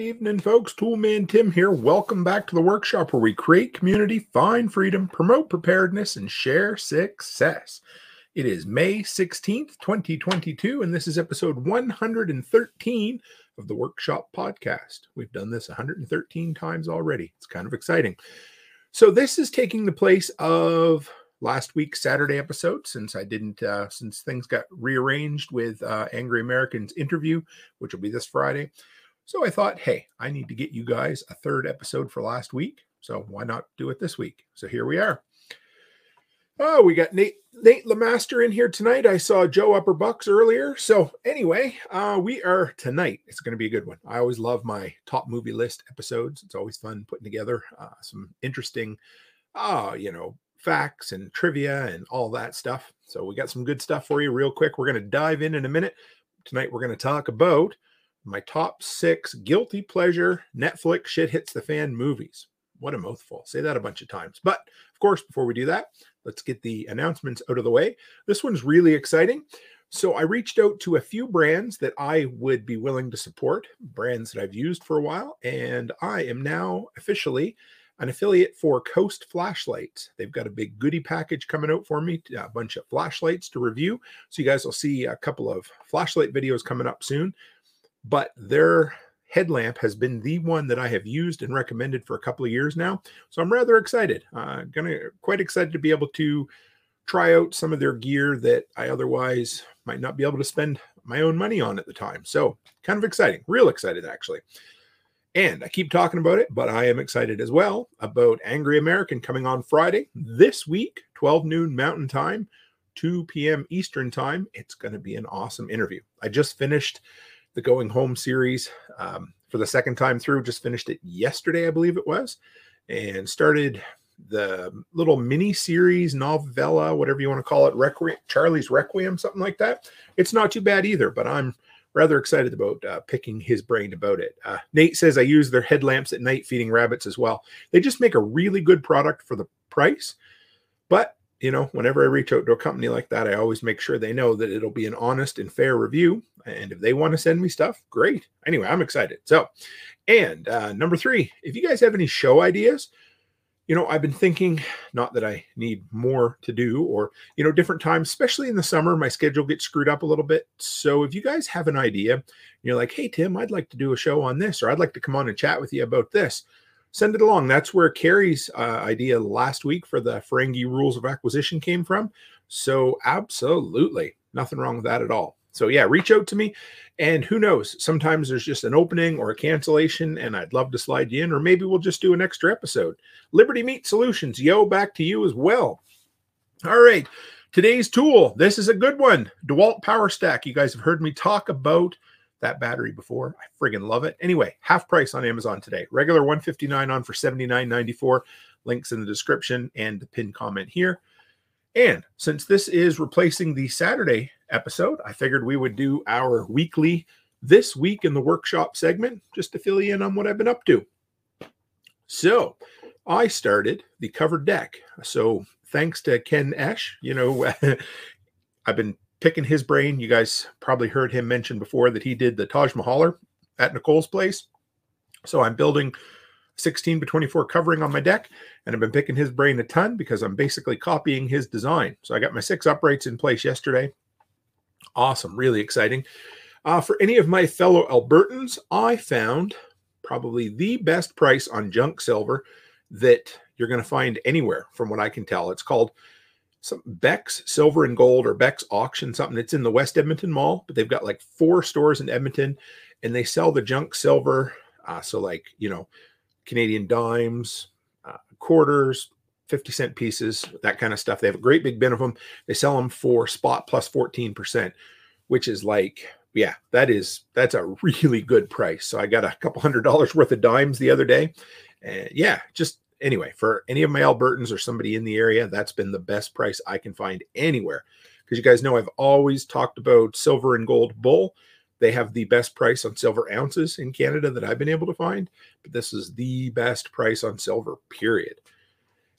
evening, folks. Toolman Tim here. Welcome back to the workshop where we create community, find freedom, promote preparedness, and share success. It is May 16th, 2022, and this is episode 113 of the Workshop Podcast. We've done this 113 times already. It's kind of exciting. So, this is taking the place of last week's Saturday episode since I didn't, uh, since things got rearranged with uh, Angry Americans interview, which will be this Friday. So I thought, hey, I need to get you guys a third episode for last week. So why not do it this week? So here we are. Oh, we got Nate Nate Lamaster in here tonight. I saw Joe Upper Bucks earlier. So anyway, uh, we are tonight. It's going to be a good one. I always love my top movie list episodes. It's always fun putting together uh, some interesting, uh, you know, facts and trivia and all that stuff. So we got some good stuff for you real quick. We're going to dive in in a minute. Tonight we're going to talk about my top six guilty pleasure Netflix shit hits the fan movies. What a mouthful. Say that a bunch of times. But of course, before we do that, let's get the announcements out of the way. This one's really exciting. So I reached out to a few brands that I would be willing to support, brands that I've used for a while, and I am now officially an affiliate for Coast Flashlights. They've got a big goodie package coming out for me, a bunch of flashlights to review. So you guys will see a couple of flashlight videos coming up soon but their headlamp has been the one that I have used and recommended for a couple of years now. So I'm rather excited. Uh, gonna quite excited to be able to try out some of their gear that I otherwise might not be able to spend my own money on at the time. So kind of exciting, real excited actually. And I keep talking about it, but I am excited as well about Angry American coming on Friday this week, 12 noon Mountain Time, 2 p.m. Eastern Time. It's going to be an awesome interview. I just finished the Going Home series um, for the second time through. Just finished it yesterday, I believe it was, and started the little mini series novella, whatever you want to call it, Requiem, Charlie's Requiem, something like that. It's not too bad either, but I'm rather excited about uh, picking his brain about it. Uh, Nate says I use their headlamps at night feeding rabbits as well. They just make a really good product for the price, but you know, whenever I reach out to a company like that, I always make sure they know that it'll be an honest and fair review. And if they want to send me stuff, great. Anyway, I'm excited. So, and uh, number three, if you guys have any show ideas, you know, I've been thinking, not that I need more to do or, you know, different times, especially in the summer, my schedule gets screwed up a little bit. So if you guys have an idea, you're like, hey, Tim, I'd like to do a show on this, or I'd like to come on and chat with you about this send it along. That's where Carrie's uh, idea last week for the Ferengi rules of acquisition came from. So, absolutely nothing wrong with that at all. So, yeah, reach out to me. And who knows, sometimes there's just an opening or a cancellation, and I'd love to slide you in, or maybe we'll just do an extra episode. Liberty Meat Solutions, yo, back to you as well. All right, today's tool. This is a good one DeWalt Power Stack. You guys have heard me talk about that battery before. I friggin' love it. Anyway, half price on Amazon today. Regular 159 on for 79.94. Links in the description and the pin comment here. And since this is replacing the Saturday episode, I figured we would do our weekly this week in the workshop segment just to fill you in on what I've been up to. So, I started the covered deck. So, thanks to Ken Esch, you know, I've been picking his brain. You guys probably heard him mention before that he did the Taj Mahal at Nicole's place. So I'm building 16 by 24 covering on my deck, and I've been picking his brain a ton because I'm basically copying his design. So I got my six uprights in place yesterday. Awesome, really exciting. Uh, for any of my fellow Albertans, I found probably the best price on junk silver that you're going to find anywhere, from what I can tell. It's called some Beck's Silver and Gold or Beck's Auction, something. It's in the West Edmonton Mall, but they've got like four stores in Edmonton, and they sell the junk silver. Uh, so like you know, Canadian dimes, uh, quarters, fifty cent pieces, that kind of stuff. They have a great big bin of them. They sell them for spot plus fourteen percent, which is like yeah, that is that's a really good price. So I got a couple hundred dollars worth of dimes the other day, and yeah, just anyway, for any of my Albertans or somebody in the area, that's been the best price I can find anywhere. Because you guys know I've always talked about silver and gold bull. They have the best price on silver ounces in Canada that I've been able to find, but this is the best price on silver, period.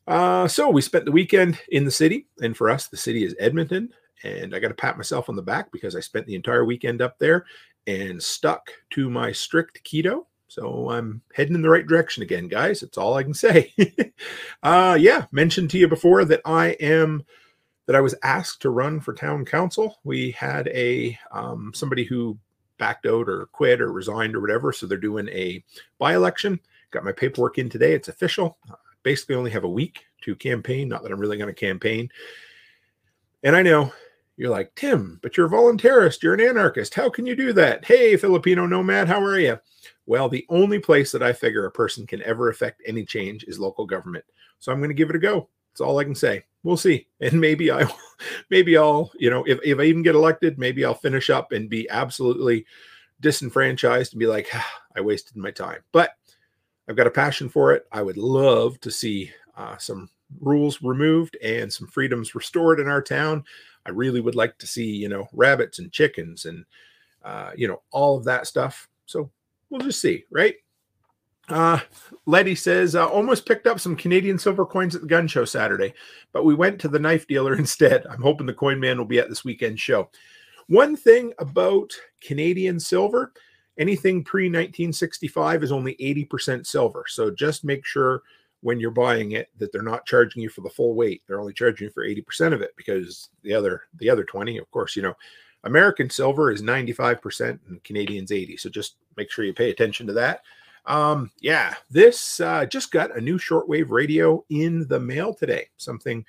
Uh, so we spent the weekend in the city, and for us, the city is Edmonton. And I got to pat myself on the back because I spent the entire weekend up there and stuck to my strict keto. So I'm heading in the right direction again, guys. That's all I can say. uh, yeah, mentioned to you before that I am that I was asked to run for town council. We had a um, somebody who backed out or quit or resigned or whatever, so they're doing a by election. Got my paperwork in today. It's official. basically, only have a week to campaign. Not that I'm really going to campaign. And I know you're like, Tim, but you're a voluntarist. You're an anarchist. How can you do that? Hey, Filipino nomad, how are you? Well, the only place that I figure a person can ever affect any change is local government. So I'm going to give it a go. That's all I can say. We'll see. And maybe I maybe I'll, you know, if, if I even get elected, maybe I'll finish up and be absolutely disenfranchised and be like, ah, I wasted my time. But I've got a passion for it. I would love to see uh, some rules removed and some freedoms restored in our town. I really would like to see, you know, rabbits and chickens and, uh, you know, all of that stuff. So we'll just see, right? Uh, Letty says, uh, almost picked up some Canadian silver coins at the gun show Saturday, but we went to the knife dealer instead. I'm hoping the coin man will be at this weekend show. One thing about Canadian silver, anything pre 1965 is only 80% silver. So just make sure when you're buying it that they're not charging you for the full weight. They're only charging you for 80% of it because the other the other 20, of course, you know, American silver is 95% and Canadian's 80. So just make sure you pay attention to that. Um, yeah, this uh, just got a new shortwave radio in the mail today. Something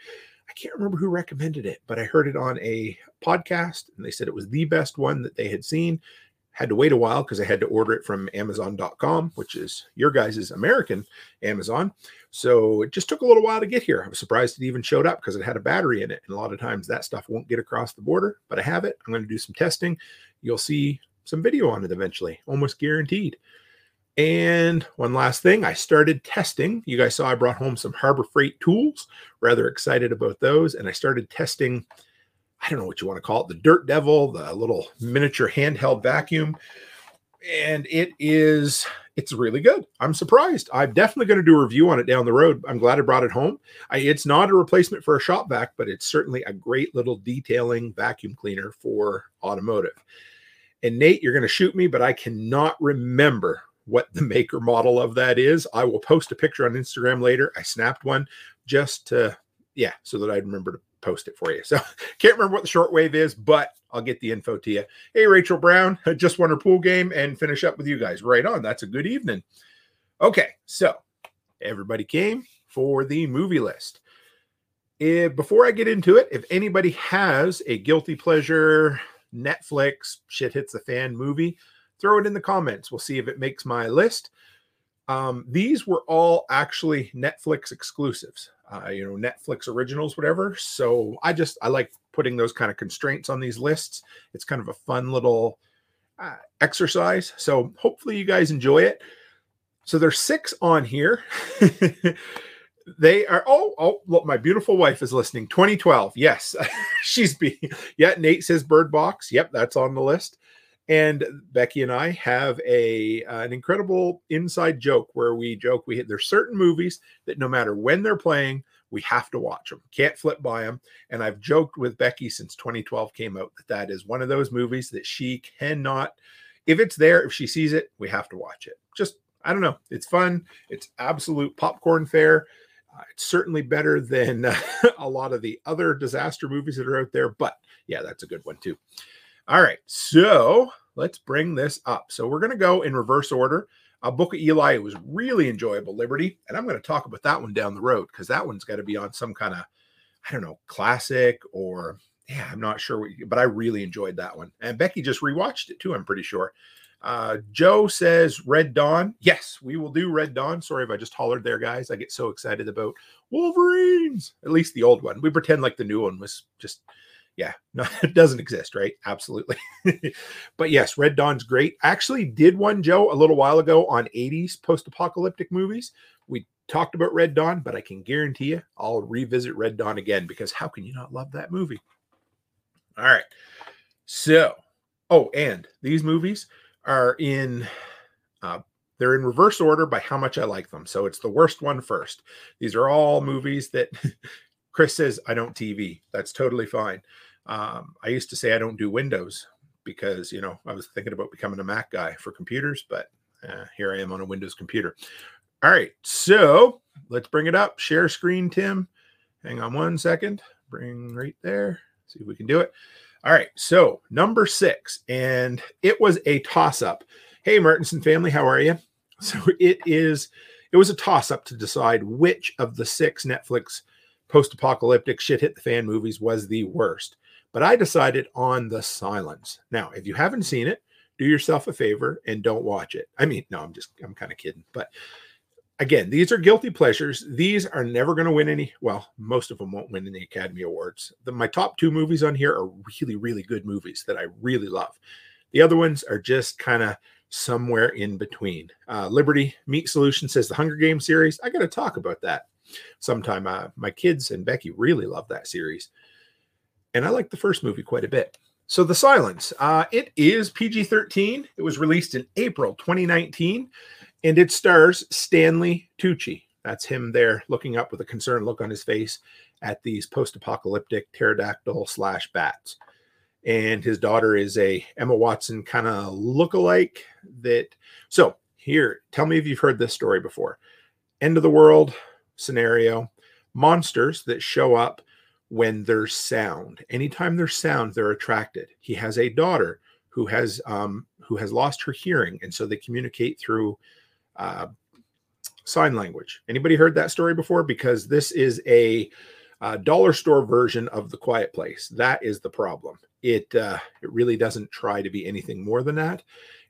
I can't remember who recommended it, but I heard it on a podcast and they said it was the best one that they had seen had to wait a while because I had to order it from Amazon.com, which is your guys' American Amazon. So it just took a little while to get here. I was surprised it even showed up because it had a battery in it. And a lot of times that stuff won't get across the border, but I have it. I'm going to do some testing. You'll see some video on it eventually, almost guaranteed. And one last thing, I started testing. You guys saw I brought home some Harbor Freight tools, rather excited about those. And I started testing I don't know what you want to call it, the Dirt Devil, the little miniature handheld vacuum. And it is, it's really good. I'm surprised. I'm definitely going to do a review on it down the road. I'm glad I brought it home. I, it's not a replacement for a shop vac, but it's certainly a great little detailing vacuum cleaner for automotive. And Nate, you're going to shoot me, but I cannot remember what the maker model of that is. I will post a picture on Instagram later. I snapped one just to, yeah, so that I'd remember to post it for you. So can't remember what the shortwave is, but I'll get the info to you. Hey, Rachel Brown, just won her pool game and finish up with you guys. Right on. That's a good evening. Okay, so everybody came for the movie list. If, before I get into it, if anybody has a guilty pleasure Netflix shit hits the fan movie, throw it in the comments. We'll see if it makes my list. Um, these were all actually Netflix exclusives uh, you know, Netflix originals, whatever. So I just I like putting those kind of constraints on these lists. It's kind of a fun little uh, exercise. So hopefully you guys enjoy it. So there's six on here. they are oh oh look my beautiful wife is listening 2012 yes she's be yeah nate says bird box yep that's on the list and becky and i have a uh, an incredible inside joke where we joke we hit there's certain movies that no matter when they're playing we have to watch them can't flip by them and i've joked with becky since 2012 came out that that is one of those movies that she cannot if it's there if she sees it we have to watch it. Just i don't know. It's fun. It's absolute popcorn fare. Uh, it's certainly better than uh, a lot of the other disaster movies that are out there but yeah that's a good one too. All right, so let's bring this up. So we're going to go in reverse order. Uh, Book of Eli it was really enjoyable, Liberty, and I'm going to talk about that one down the road because that one's got to be on some kind of, I don't know, classic or yeah, I'm not sure, what, but I really enjoyed that one. And Becky just rewatched it too. I'm pretty sure. Uh, Joe says Red Dawn. Yes, we will do Red Dawn. Sorry if I just hollered there, guys. I get so excited about Wolverines. At least the old one. We pretend like the new one was just yeah, no, it doesn't exist, right? Absolutely. but yes, Red Dawn's great. I actually did one, Joe, a little while ago on 80s post apocalyptic movies. We talked about Red Dawn, but I can guarantee you I'll revisit Red Dawn again because how can you not love that movie? All right. So, oh, and these movies are in uh, they're in reverse order by how much I like them. So it's the worst one first. These are all movies that Chris says, I don't TV. That's totally fine. Um, I used to say I don't do Windows because, you know, I was thinking about becoming a Mac guy for computers, but Uh, here I am on a Windows computer. All right, so let's bring it up. Share screen, Tim. Hang on one second. Bring right there. See if we can do it. All right, so number six, and it was a toss up. Hey, Martinson family, how are you? So it is, it was a toss up to decide which of the six Netflix post apocalyptic shit hit the fan movies was the worst. But I decided on The Silence. Now, if you haven't seen it, do yourself a favor and don't watch it. I mean, no, I'm just, I'm kind of kidding. But again, these are guilty pleasures. These are never going to win any. Well, most of them won't win any Academy Awards. The, my top two movies on here are really, really good movies that I really love. The other ones are just kind of somewhere in between. Uh, Liberty Meat Solution says the Hunger Games series. I got to talk about that sometime. Uh, my kids and Becky really love that series and I like the first movie quite a bit. So, The Silence, uh, it is PG 13. It was released in April 2019, and it stars Stanley Tucci. That's him there looking up with a concerned look on his face at these post apocalyptic pterodactyl slash bats. And his daughter is a Emma Watson kind of look-alike that. So, here, tell me if you've heard this story before. End of the world scenario, monsters that show up when there's sound. Anytime there's sound, they're attracted. He has a daughter who has um, who has lost her hearing, and so they communicate through uh, sign language. Anybody heard that story before? Because this is a, a dollar store version of the Quiet Place. That is the problem. It uh, it really doesn't try to be anything more than that.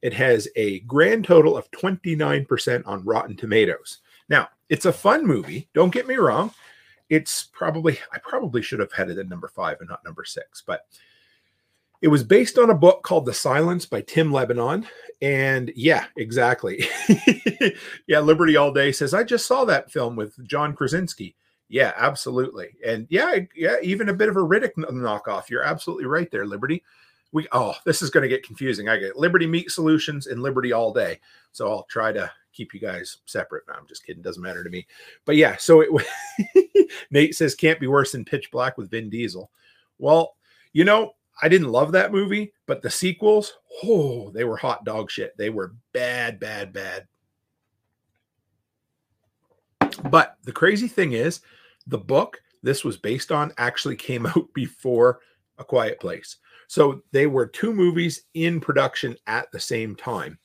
It has a grand total of 29% on Rotten Tomatoes. Now, it's a fun movie. Don't get me wrong it's probably I probably should have had it at number five and not number six, but it was based on a book called The Silence by Tim Lebbon. And yeah, exactly. yeah, Liberty All Day says, I just saw that film with John Krasinski. Yeah, absolutely. And yeah, yeah, even a bit of a Riddick knockoff. You're absolutely right there, Liberty. We oh, this is going to get confusing. I get Liberty Meat Solutions and Liberty All Day. So I'll try to keep you guys separate. No, I'm just kidding. Doesn't matter to me. But yeah, so it Nate says can't be worse than Pitch Black with Vin Diesel. Well, you know, I didn't love that movie, but the sequels, oh, they were hot dog shit. They were bad, bad, bad. But the crazy thing is, the book this was based on actually came out before A Quiet Place. So they were two movies in production at the same time.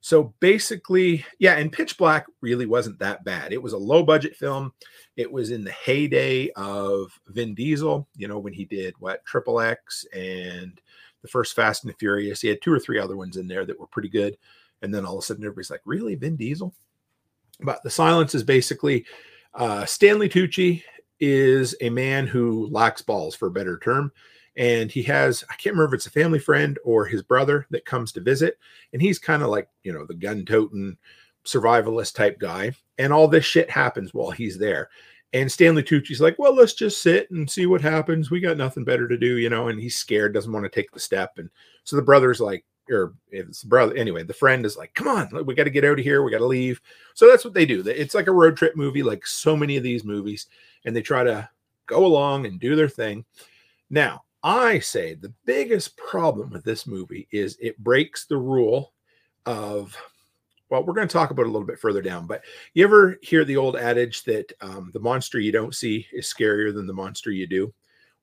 So basically, yeah, and Pitch Black really wasn't that bad. It was a low budget film. It was in the heyday of Vin Diesel, you know, when he did what Triple X and the first Fast and the Furious. He had two or three other ones in there that were pretty good. And then all of a sudden, everybody's like, really, Vin Diesel? But The Silence is basically uh, Stanley Tucci is a man who lacks balls, for a better term and he has i can't remember if it's a family friend or his brother that comes to visit and he's kind of like you know the gun toting survivalist type guy and all this shit happens while he's there. And stanley tucci's like well let's just sit and see what happens. We got nothing better to do you know and he's scared doesn't want to take the step and so the brother's like or it's the brother anyway the friend is like come on we got to get out of here we got to leave. So that's what they do. It's like a road trip movie like so many of these movies and they try to go along and do their thing. Now I say the biggest problem with this movie is it breaks the rule of, well, we're going to talk about it a little bit further down, but you ever hear the old adage that um, the monster you don't see is scarier than the monster you do?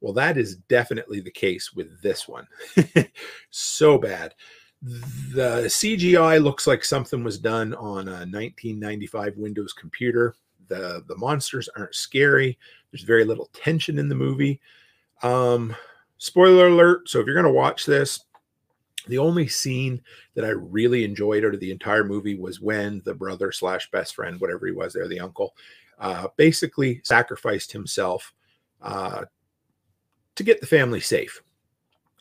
Well, that is definitely the case with this one. so bad. The CGI looks like something was done on a 1995 Windows computer. The, the monsters aren't scary. There's very little tension in the movie. Um, spoiler alert. So if you're going to watch this, the only scene that I really enjoyed out of the entire movie was when the brother slash best friend, whatever he was there, the uncle, uh, basically sacrificed himself uh, to get the family safe.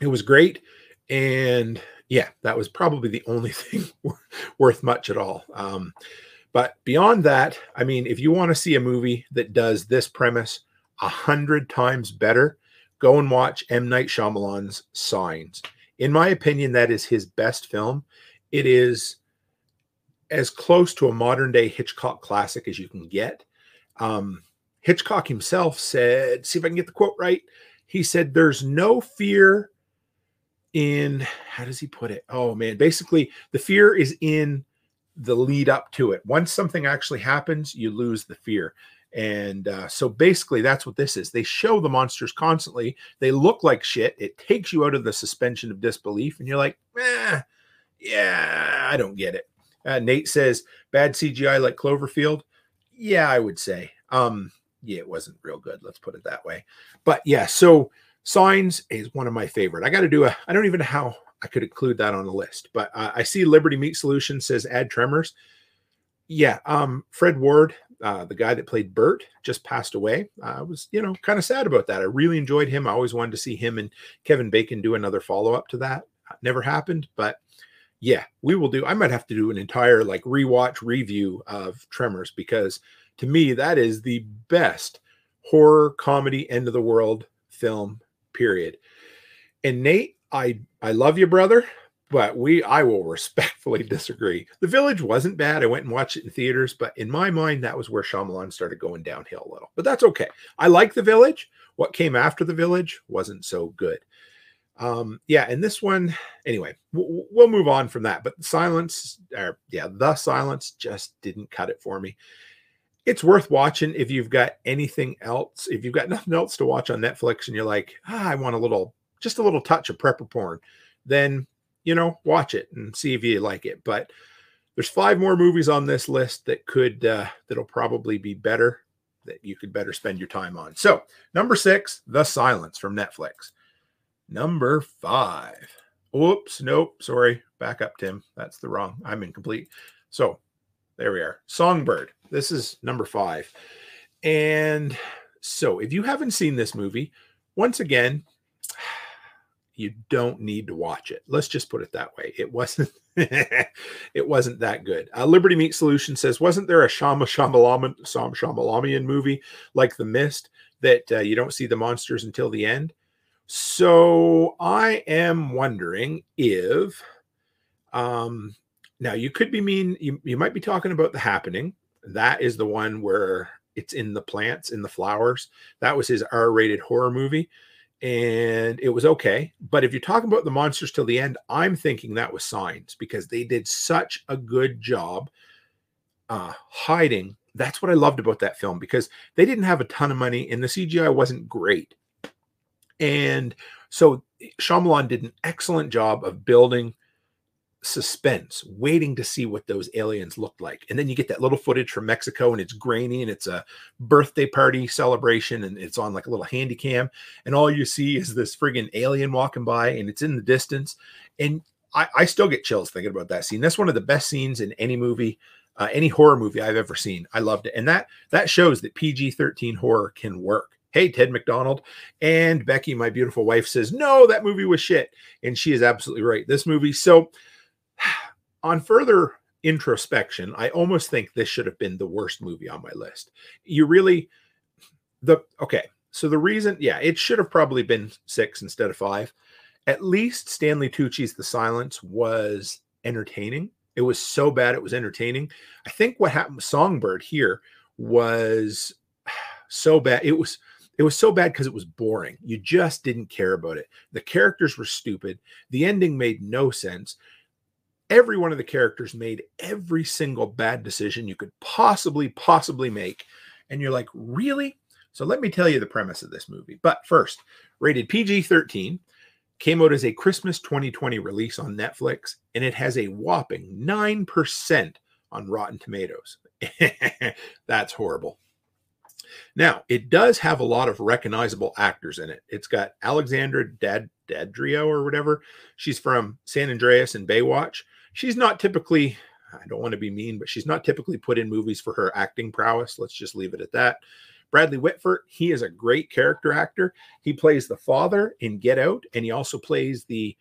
It was great. And yeah, that was probably the only thing worth much at all. Um, but beyond that, I mean, if you want to see a movie that does this premise a hundred times better, go and watch M. Night Shyamalan's Signs. In my opinion, that is his best film. It is as close to a modern day Hitchcock classic as you can get. Um, Hitchcock himself said, see if I can get the quote right. He said, There's no fear in, how does he put it? Oh man, basically, the fear is in the lead up to it. Once something actually happens, you lose the fear. And uh, so basically, that's what this is. They show the monsters constantly. They look like shit. It takes you out of the suspension of disbelief, and you're like, eh, yeah, I don't get it. Uh, Nate says, bad CGI like Cloverfield. Yeah, I would say. Um, yeah, it wasn't real good. Let's put it that way. But yeah, so Signs is one of my favorite. I got to do a, I don't even know how I could include that on the list, but uh, I see Liberty Meat Solutions says add Tremors. Yeah, um, Fred Ward, uh, the guy that played Bert, just passed away. I was, you know, kind of sad about that. I really enjoyed him. I always wanted to see him and Kevin Bacon do another follow up to that. Never happened, but yeah, we will do. I might have to do an entire like rewatch review of Tremors because to me that is the best horror comedy end of the world film period. And Nate, I I love you, brother, but we I will respectfully disagree. The Village wasn't bad. I went and watched it in theaters, but in my mind, that was where Shyamalan started going downhill a little. But that's okay. I like The Village. What came after The Village wasn't so good. Um, yeah, and this one, anyway, we'll, we'll move on from that. But Silence, or yeah, The Silence just didn't cut it for me it's worth watching if you've got anything else. If you've got nothing else to watch on Netflix and you're like, ah, I want a little, just a little touch of prepper porn, then you know, watch it and see if you like it. But there's five more movies on this list that could uh, that'll probably be better that you could better spend your time on. So number six, The Silence from Netflix. Number five. Oops, nope, sorry. Back up, Tim. That's the wrong. I'm incomplete. So there we are. Songbird. This is number five. And so if you haven't seen this movie, once again, you don't need to watch it. Let's just put it that way. It wasn't it wasn't that good. Uh, Liberty Meat Solution says, wasn't there a Shama Shamalaman Sam Shamalamian movie like The Mist that uh, you don't see the monsters until the end? So I am wondering if um now you could be mean you, you might be talking about the happening. That is the one where it's in the plants, in the flowers. That was his R-rated horror movie and it was okay. But if you're talking about the monsters till the end, I'm thinking that was signs because they did such a good job uh, hiding. That's what I loved about that film because they didn't have a ton of money and the CGI wasn't great. And so Shyamalan did an excellent job of building suspense, waiting to see what those aliens looked like. And then you get that little footage from Mexico and it's grainy and it's a birthday party celebration and it's on like a little handy cam. And all you see is this friggin' alien walking by and it's in the distance. And I, I still get chills thinking about that scene. That's one of the best scenes in any movie. Uh, any horror movie I've ever seen. I loved it. And that that shows that PG-13 horror can work. Hey, Ted McDonald. And Becky, my beautiful wife, says, No, that movie was shit. And she is absolutely right. This movie, so on further introspection, I almost think this should have been the worst movie on my list. You really, the okay. So the reason, yeah, it should have probably been six instead of five. At least Stanley Tucci's The Silence was entertaining. It was so bad it was entertaining. I think what happened with Songbird here was so bad. It was it was so bad because it was boring. You just didn't care about it. The characters were stupid. The ending made no sense every one of the characters made every single bad decision you could possibly possibly make and you're like really? So let me tell you the premise of this movie. But first rated pg-13 came out as a christmas 2020 release on netflix and it has a whopping 9% on rotten tomatoes. That's horrible. Now it does have a lot of recognizable actors in it. It's got alexandra dad dadrio or whatever. She's from san andreas and baywatch she's not typically I don't want to be mean, but she's not typically put in movies for her acting prowess. Let's just leave it at that. Bradley Whitford, he is a great character actor. He plays the father in Get Out, and he also plays the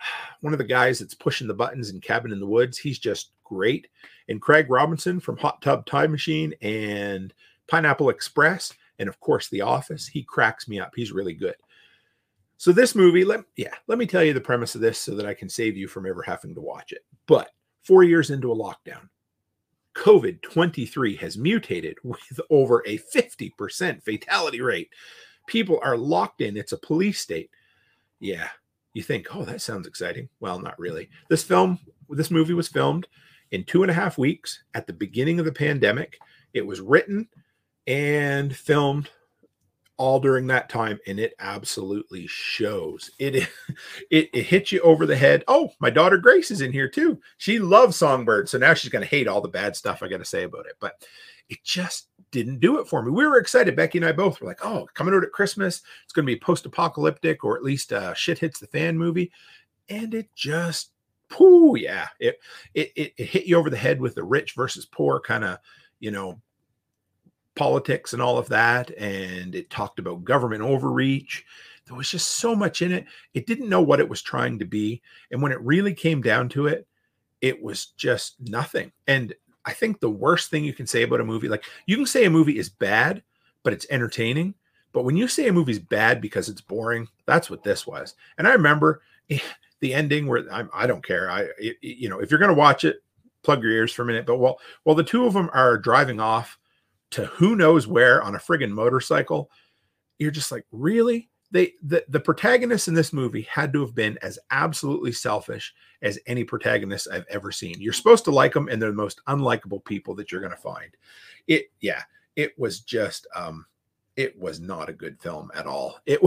one of the guys that's pushing the buttons in Cabin in the Woods. He's just great. And Craig Robinson from Hot Tub Time Machine and Pineapple Express, and of course The Office. He cracks me up. He's really good. So this movie, let yeah, let me tell you the premise of this so that I can save you from ever having to watch it. But four years into a lockdown, COVID 23 has mutated with over a 50% fatality rate. People are locked in. It's a police state. Yeah, you think, oh, that sounds exciting. Well, not really. This film, this movie was filmed in two and a half weeks at the beginning of the pandemic. It was written and filmed all during that time and it absolutely shows. It, it it hits you over the head. Oh my daughter grace is in here too. She loves songbird so now she's going to hate all the bad stuff i got to say about it but it just didn't do it for me. We were excited becky and i both were like oh coming out at christmas it's going to be post-apocalyptic or at least a shit hits the fan movie. And it just pooh yeah it, it, it hit you over the head with the rich versus poor kind of you know politics and all of that. And it talked about government overreach. There was just so much in it. It didn't know what it was trying to be. And when it really came down to it, it was just nothing. And I think the worst thing you can say about a movie, like you can say a movie is bad, but it's entertaining. But when you say a movie's bad because it's boring, that's what this was. And I remember the ending where I'm, I do not care. I, it, you know, if you're going to watch it, plug your ears for a minute. But while while the two of them are driving off to who knows where on a friggin' motorcycle. You're just like, really? They the, the protagonist in this movie had to have been as absolutely selfish as any protagonist I've ever seen. You're supposed to like them, and they're the most unlikable people that you're gonna find. It yeah, it was just um it was not a good film at all. It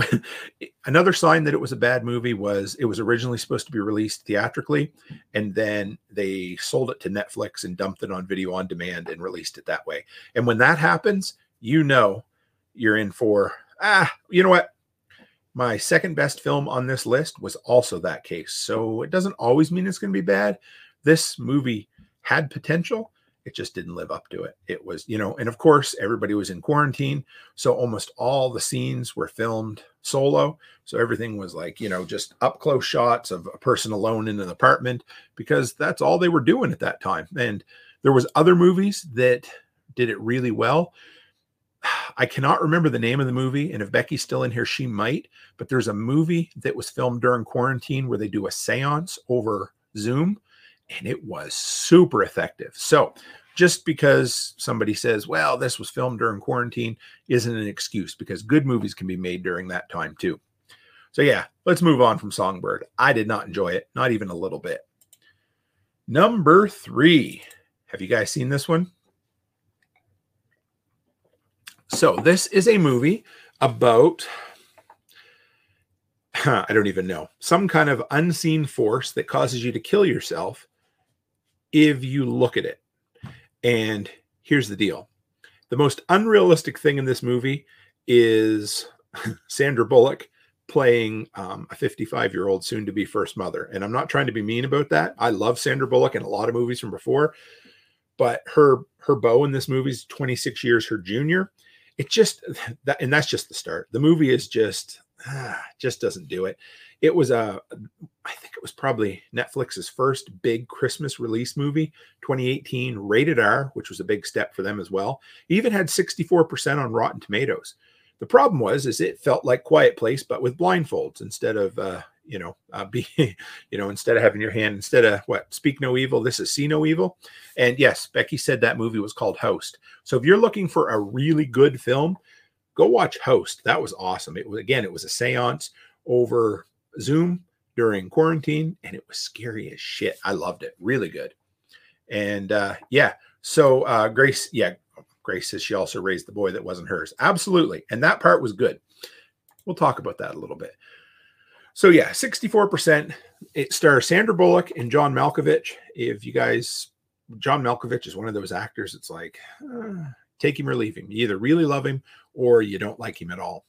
another sign that it was a bad movie was it was originally supposed to be released theatrically and then they sold it to Netflix and dumped it on video on demand and released it that way. And when that happens, you know you're in for ah, you know what? My second best film on this list was also that case. So it doesn't always mean it's going to be bad. This movie had potential it just didn't live up to it. It was, you know, and of course, everybody was in quarantine. So almost all the scenes were filmed solo. So everything was like, you know, just up close shots of a person alone in an apartment because that's all they were doing at that time. And there was other movies that did it really well. I cannot remember the name of the movie, and if Becky's still in here, she might. But there's a movie that was filmed during quarantine where they do a séance over Zoom, and it was super effective. So, just because somebody says, well, this was filmed during quarantine isn't an excuse because good movies can be made during that time too. So, yeah, let's move on from Songbird. I did not enjoy it, not even a little bit. Number three. Have you guys seen this one? So, this is a movie about I don't even know, some kind of unseen force that causes you to kill yourself if you look at it. And here's the deal the most unrealistic thing in this movie is Sandra Bullock playing um, a 55 year old soon to be first mother. And I'm not trying to be mean about that. I love Sandra Bullock in a lot of movies from before, but her her beau in this movie is 26 years her junior. It just that, and that's just the start. The movie is just ah, just doesn't do it. It was a, I think it was probably Netflix's first big Christmas release movie, 2018, rated R, which was a big step for them as well. It even had 64% on Rotten Tomatoes. The problem was, is it felt like Quiet Place, but with blindfolds instead of, uh, you know, uh, be, you know, instead of having your hand, instead of what, speak no evil, this is see no evil. And yes, Becky said that movie was called Host. So if you're looking for a really good film, go watch Host. That was awesome. It was again, it was a séance over Zoom during quarantine, and it was scary as shit. I loved it, really good. And uh, yeah, so uh, Grace, yeah, Grace says she also raised the boy that wasn't hers. Absolutely, and that part was good. We'll talk about that a little bit. So yeah, 64%. It stars Sandra Bullock and John Malkovich. If you guys, John Malkovich is one of those actors. It's like uh, take him or leave him. You either really love him or you don't like him at all.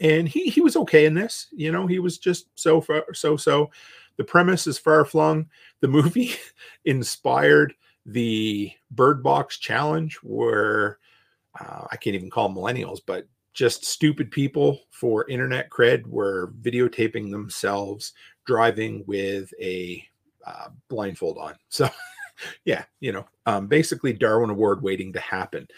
And he he was okay in this. You know, he was just so far, so so. The premise is far flung. The movie inspired the Bird Box Challenge, where uh, I can't even call millennials, but just stupid people for internet cred were videotaping themselves driving with a uh, blindfold on. So, yeah, you know, um, basically Darwin Award waiting to happen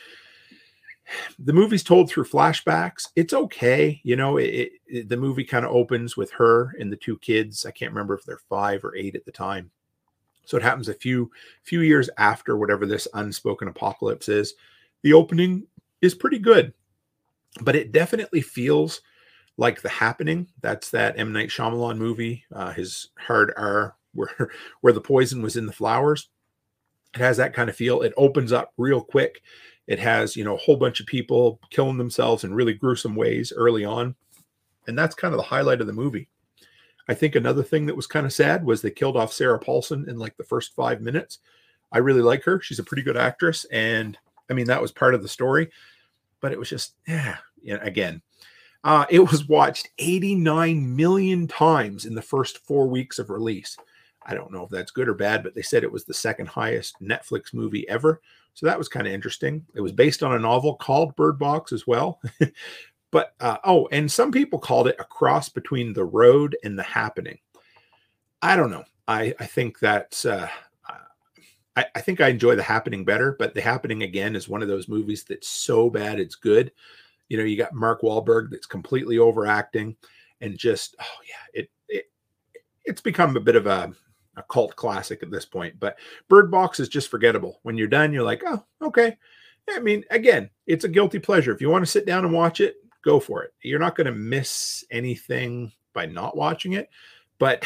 the movie's told through flashbacks. It's okay, you know. It, it the movie kind of opens with her and the two kids. I can't remember if they're five or eight at the time. So it happens a few few years after whatever this unspoken apocalypse is. The opening is pretty good, but it definitely feels like The Happening. That's that M Night Shyamalan movie. Uh, his hard R, where where the poison was in the flowers. It has that kind of feel. It opens up real quick. It has, you know, a whole bunch of people killing themselves in really gruesome ways early on. And that's kind of the highlight of the movie. I think another thing that was kind of sad was they killed off Sarah Paulson in like the first five minutes. I really like her. She's a pretty good actress. And I mean, that was part of the story, but it was just, yeah, again, uh, it was watched 89 million times in the first four weeks of release. I don't know if that's good or bad, but they said it was the second highest Netflix movie ever. So that was kind of interesting. It was based on a novel called Bird Box as well. but uh, oh, and some people called it a cross between The Road and The Happening. I don't know. I I think that's uh, I, I think I enjoy The Happening better, but The Happening again is one of those movies that's so bad it's good. You know, you got Mark Wahlberg that's completely overacting, and just oh yeah, it it it's become a bit of a a cult classic at this point. But Bird Box is just forgettable. When you're done, you're like, oh, okay. I mean, again, it's a guilty pleasure. If you want to sit down and watch it, go for it. You're not going to miss anything by not watching it. But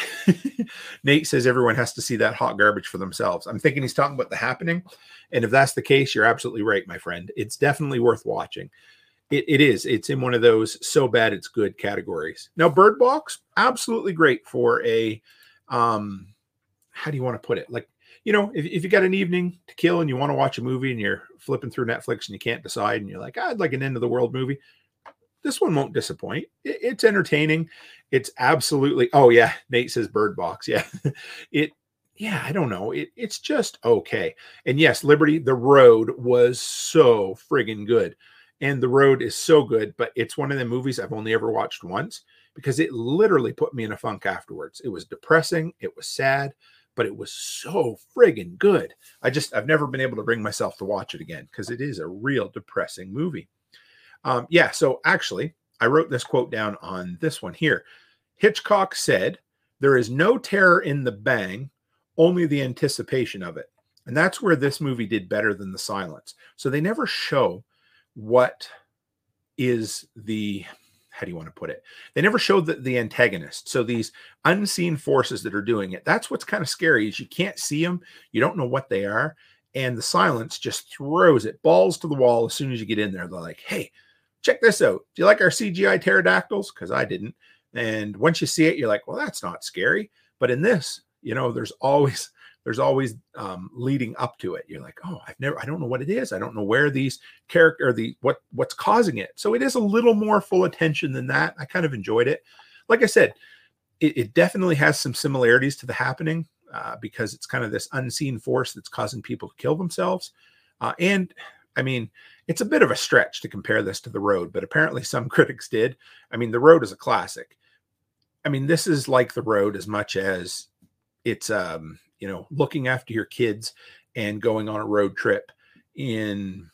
Nate says everyone has to see that hot garbage for themselves. I'm thinking he's talking about the happening. And if that's the case, you're absolutely right, my friend. It's definitely worth watching. It, it is. It's in one of those so bad it's good categories. Now, Bird Box, absolutely great for a um how do you want to put it? Like, you know, if, if you got an evening to kill and you want to watch a movie and you're flipping through Netflix and you can't decide and you're like, I'd like an end of the world movie, this one won't disappoint. It, it's entertaining. It's absolutely. Oh yeah, Nate says Bird Box. Yeah, it. Yeah, I don't know. It, it's just okay. And yes, Liberty, the road was so friggin' good. And the road is so good, but it's one of the movies I've only ever watched once because it literally put me in a funk afterwards. It was depressing. It was sad, but it was so friggin' good. I just, I've never been able to bring myself to watch it again because it is a real depressing movie. Um, yeah, so actually, I wrote this quote down on this one here. Hitchcock said, There is no terror in the bang, only the anticipation of it. And that's where this movie did better than the silence. So they never show what is the how do you want to put it? They never showed the, the antagonist. So these unseen forces that are doing it, that's what's kind of scary is you can't see them. You don't know what they are. And the silence just throws it balls to the wall as soon as you get in there. They're like, hey, check this out. Do you like our CGI pterodactyls? Because I didn't. And once you see it, you're like, well, that's not scary. But in this, you know, there's always there's always um, leading up to it. You're like, oh, I've never, I don't know what it is. I don't know where these character, the what what's causing it. So it is a little more full attention than that. I kind of enjoyed it. Like I said, it, it definitely has some similarities to the happening uh, because it's kind of this unseen force that's causing people to kill themselves. Uh, and I mean, it's a bit of a stretch to compare this to The Road, but apparently some critics did. I mean, The Road is a classic. I mean, this is like The Road as much as it's, um, you know, looking after your kids and going on a road trip in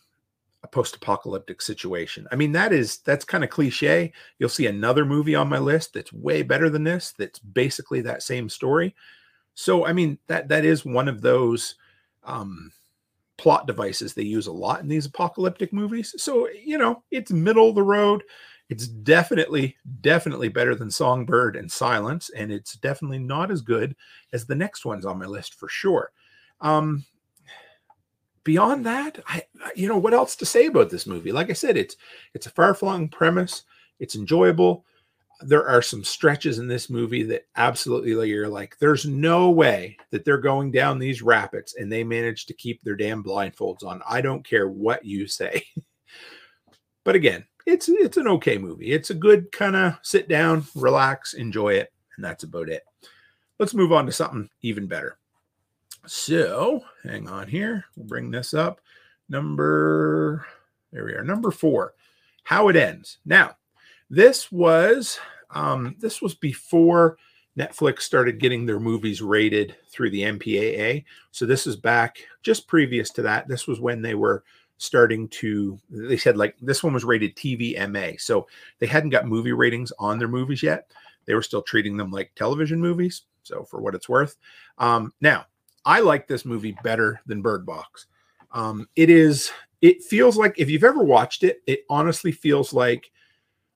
a post-apocalyptic situation. I mean, that is that's kind of cliche. You'll see another movie on my list that's way better than this. That's basically that same story. So, I mean, that that is one of those um, plot devices they use a lot in these apocalyptic movies. So, you know, it's middle of the road. It's definitely, definitely better than Songbird and Silence, and it's definitely not as good as the next ones on my list for sure. Um, beyond that, I, you know, what else to say about this movie? Like I said, it's it's a far-flung premise. It's enjoyable there are some stretches in this movie that absolutely you're like, there's no way that they're going down these rapids and they manage to keep their damn blindfolds on. I don't care what you say. but again, it's it's an okay movie. It's a good kind of sit down, relax, enjoy it, and that's about it. Let's move on to something even better. So, hang on here. We'll bring this up. Number there we are. Number 4. How it ends. Now, this was um, this was before Netflix started getting their movies rated through the MPAA. So this is back just previous to that. This was when they were starting to they said like this one was rated TVMA. So they hadn't got movie ratings on their movies yet. They were still treating them like television movies. So for what it's worth. Um, now, I like this movie better than Bird Box. Um, it is it feels like if you've ever watched it, it honestly feels like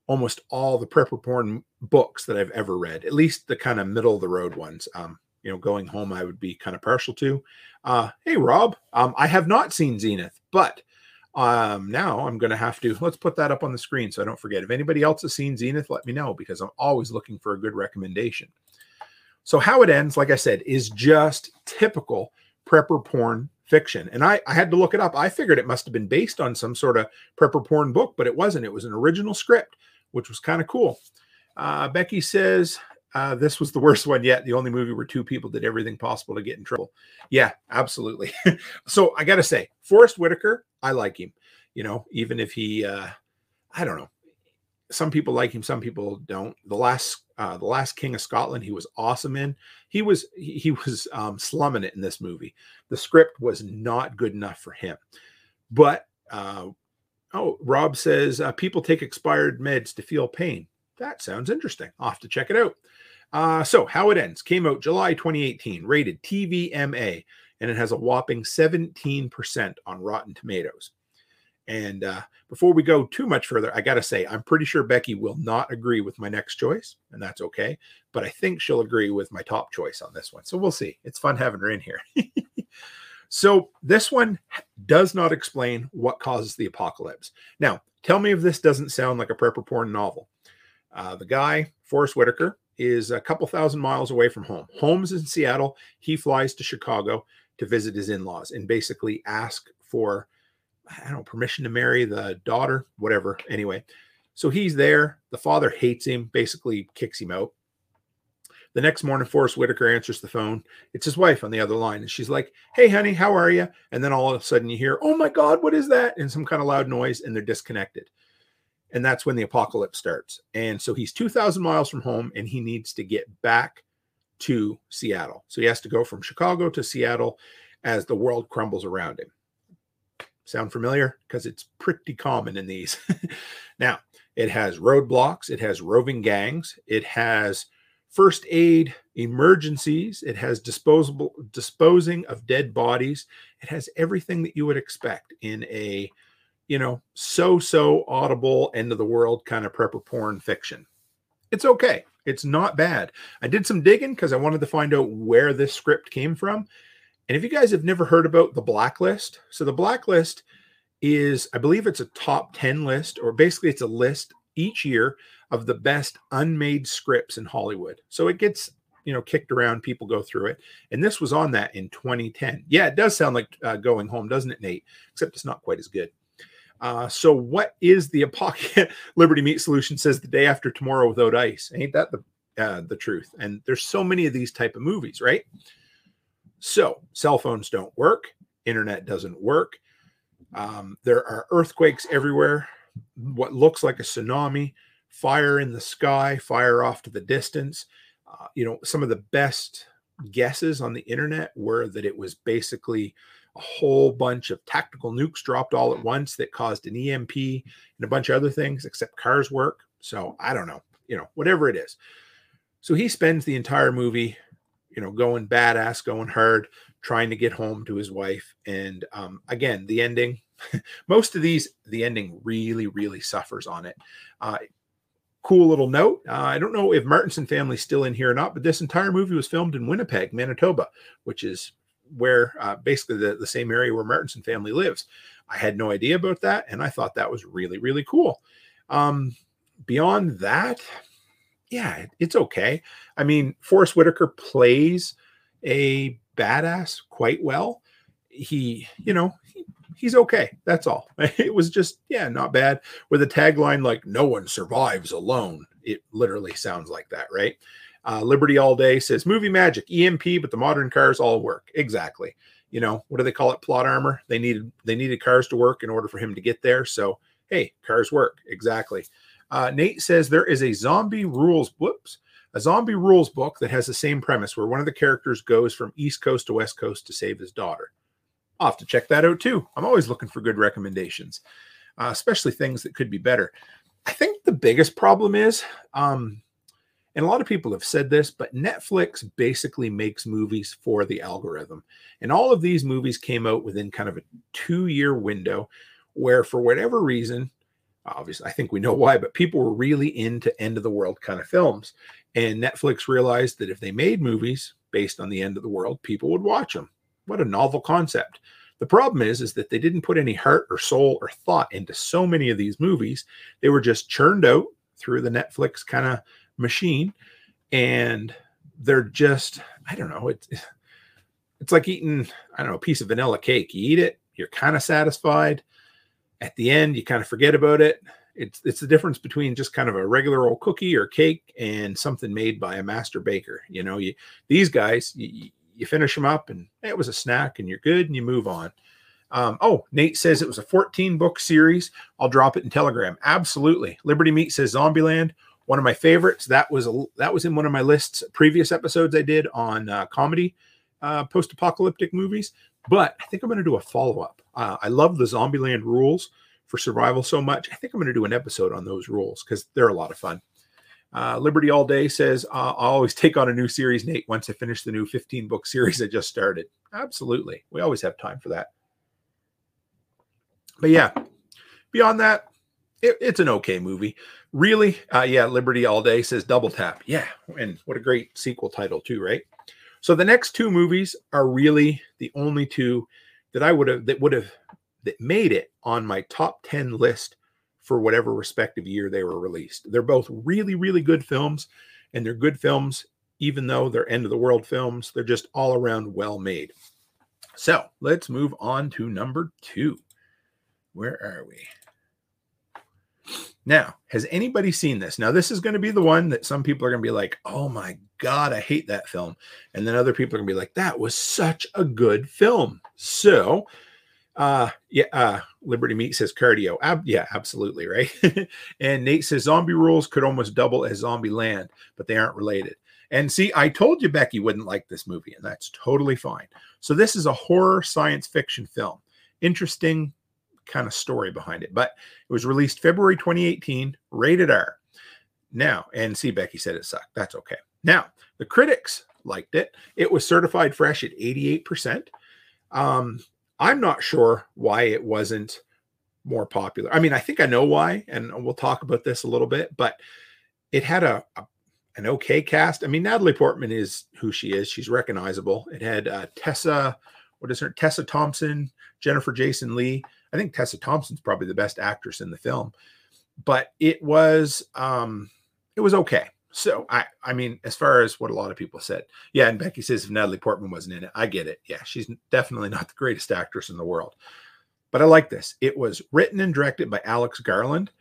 almost all the prepper porn books that I've ever read, at least the kind of middle of the road ones. Um, you know, going home, I would be kind of partial to. Uh, hey, Rob, um, I have not seen Zenith, but um, now I'm going to have to let's put that up on the screen so I don't forget. If anybody else has seen Zenith, let me know because I'm always looking for a good recommendation. So, how it ends, like I said, is just typical prepper porn fiction. And I, I had to look it up. I figured it must have been based on some sort of prepper porn book, but it wasn't. It was an original script, which was kind of cool. Uh, Becky says, uh, this was the worst one yet. The only movie where two people did everything possible to get in trouble. Yeah, absolutely. so I got to say, Forest Whitaker, I like him. You know, even if he, uh, I don't know, some people like him, some people don't. The last, uh, the last King of Scotland, he was awesome in. He was, he was um, slumming it in this movie. The script was not good enough for him. But uh, oh, Rob says uh, people take expired meds to feel pain. That sounds interesting. I'll have to check it out. Uh, so, how it ends came out July 2018, rated TVMA, and it has a whopping 17% on Rotten Tomatoes. And uh, before we go too much further, I got to say, I'm pretty sure Becky will not agree with my next choice, and that's okay. But I think she'll agree with my top choice on this one. So we'll see. It's fun having her in here. so this one does not explain what causes the apocalypse. Now, tell me if this doesn't sound like a prepper porn novel. Uh, the guy, Forest Whitaker, is a couple thousand miles away from home. Home's in Seattle. He flies to Chicago to visit his in laws and basically ask for, I don't know, permission to marry the daughter, whatever. Anyway, so he's there. The father hates him, basically kicks him out. The next morning, Forest Whitaker answers the phone. It's his wife on the other line. And she's like, Hey, honey, how are you? And then all of a sudden you hear, Oh my God, what is that? And some kind of loud noise, and they're disconnected and that's when the apocalypse starts. And so he's 2,000 miles from home and he needs to get back to Seattle. So he has to go from Chicago to Seattle as the world crumbles around him. Sound familiar? Because it's pretty common in these. now, it has roadblocks, it has roving gangs, it has first aid emergencies, it has disposable disposing of dead bodies, it has everything that you would expect in a you know, so so audible end of the world kind of prepper porn fiction. It's okay. It's not bad. I did some digging because I wanted to find out where this script came from. And if you guys have never heard about the blacklist, so the blacklist is, I believe it's a top 10 list, or basically it's a list each year of the best unmade scripts in Hollywood. So it gets, you know, kicked around, people go through it. And this was on that in 2010. Yeah, it does sound like uh, going home, doesn't it, Nate? Except it's not quite as good. Uh, so what is the apocalypse? Liberty Meat Solution says the day after tomorrow without ice. Ain't that the uh, the truth? And there's so many of these type of movies, right? So cell phones don't work, internet doesn't work. Um, there are earthquakes everywhere. What looks like a tsunami, fire in the sky, fire off to the distance. Uh, you know, some of the best guesses on the internet were that it was basically a whole bunch of tactical nukes dropped all at once that caused an EMP and a bunch of other things, except cars work. So I don't know, you know, whatever it is. So he spends the entire movie, you know, going badass, going hard, trying to get home to his wife. And um, again, the ending, most of these, the ending really, really suffers on it. Uh, cool little note. Uh, I don't know if Martinson family's still in here or not, but this entire movie was filmed in Winnipeg, Manitoba, which is where uh, basically the, the same area where Martinson family lives. I had no idea about that, and I thought that was really, really cool. Um, beyond that, yeah, it's okay. I mean, Forest Whitaker plays a badass quite well. He, you know, he, he's okay. That's all. It was just, yeah, not bad. With a tagline like "No one survives alone." It literally sounds like that, right? Uh, Liberty All Day says movie magic, EMP, but the modern cars all work. Exactly. You know, what do they call it? Plot armor. They needed they needed cars to work in order for him to get there. So hey, cars work. Exactly. Uh, Nate says there is a zombie rules. Whoops. A zombie rules book that has the same premise where one of the characters goes from East Coast to West Coast to save his daughter. I'll have to check that out too. I'm always looking for good recommendations, uh, especially things that could be better. I think the biggest problem is um, and a lot of people have said this, but Netflix basically makes movies for the algorithm. And all of these movies came out within kind of a two year window where, for whatever reason, obviously, I think we know why, but people were really into end of the world kind of films. And Netflix realized that if they made movies based on the end of the world, people would watch them. What a novel concept. The problem is, is that they didn't put any heart or soul or thought into so many of these movies. They were just churned out through the Netflix kind of machine, and they're just, I don't know, it's it's like eating, I don't know, a piece of vanilla cake. You eat it, you're kind of satisfied. At the end, you kind of forget about it. It's it's the difference between just kind of a regular old cookie or cake and something made by a master baker. You know, you these guys, you, you finish them up and it was a snack and you're good and you move on. Um, oh, Nate says it was a 14 book series. I'll drop it in Telegram. Absolutely. Liberty Meat says Zombieland, one of my favorites. That was a, that was in one of my lists previous episodes I did on uh, comedy uh, post apocalyptic movies. But I think I'm going to do a follow up. Uh, I love the Zombieland rules for survival so much. I think I'm going to do an episode on those rules because they're a lot of fun. Uh, Liberty All Day says, I'll always take on a new series, Nate, once I finish the new 15 book series I just started. Absolutely. We always have time for that. But yeah, beyond that, it, it's an okay movie. Really? Uh, yeah, Liberty All Day says Double Tap. Yeah. And what a great sequel title, too, right? So the next two movies are really the only two that I would have, that would have, that made it on my top 10 list for whatever respective year they were released. They're both really, really good films, and they're good films, even though they're end of the world films. They're just all around well made. So let's move on to number two. Where are we? Now, has anybody seen this? Now, this is going to be the one that some people are going to be like, oh my God, I hate that film. And then other people are going to be like, that was such a good film. So uh, yeah, uh, Liberty Meat says cardio. Ab- yeah, absolutely, right. and Nate says zombie rules could almost double as zombie land, but they aren't related. And see, I told you Becky wouldn't like this movie, and that's totally fine. So this is a horror science fiction film. Interesting kind of story behind it, but it was released February 2018, rated R. Now, and see, Becky said it sucked. That's okay. Now, the critics liked it. It was certified fresh at 88%. Um, I'm not sure why it wasn't more popular. I mean, I think I know why, and we'll talk about this a little bit, but it had a, a an okay cast. I mean, Natalie Portman is who she is. She's recognizable. It had uh, Tessa, what is her? Tessa Thompson, Jennifer Jason Leigh. I think Tessa Thompson's probably the best actress in the film, but it was um, it was okay. So I, I mean, as far as what a lot of people said, yeah. And Becky says if Natalie Portman wasn't in it, I get it. Yeah, she's definitely not the greatest actress in the world, but I like this. It was written and directed by Alex Garland.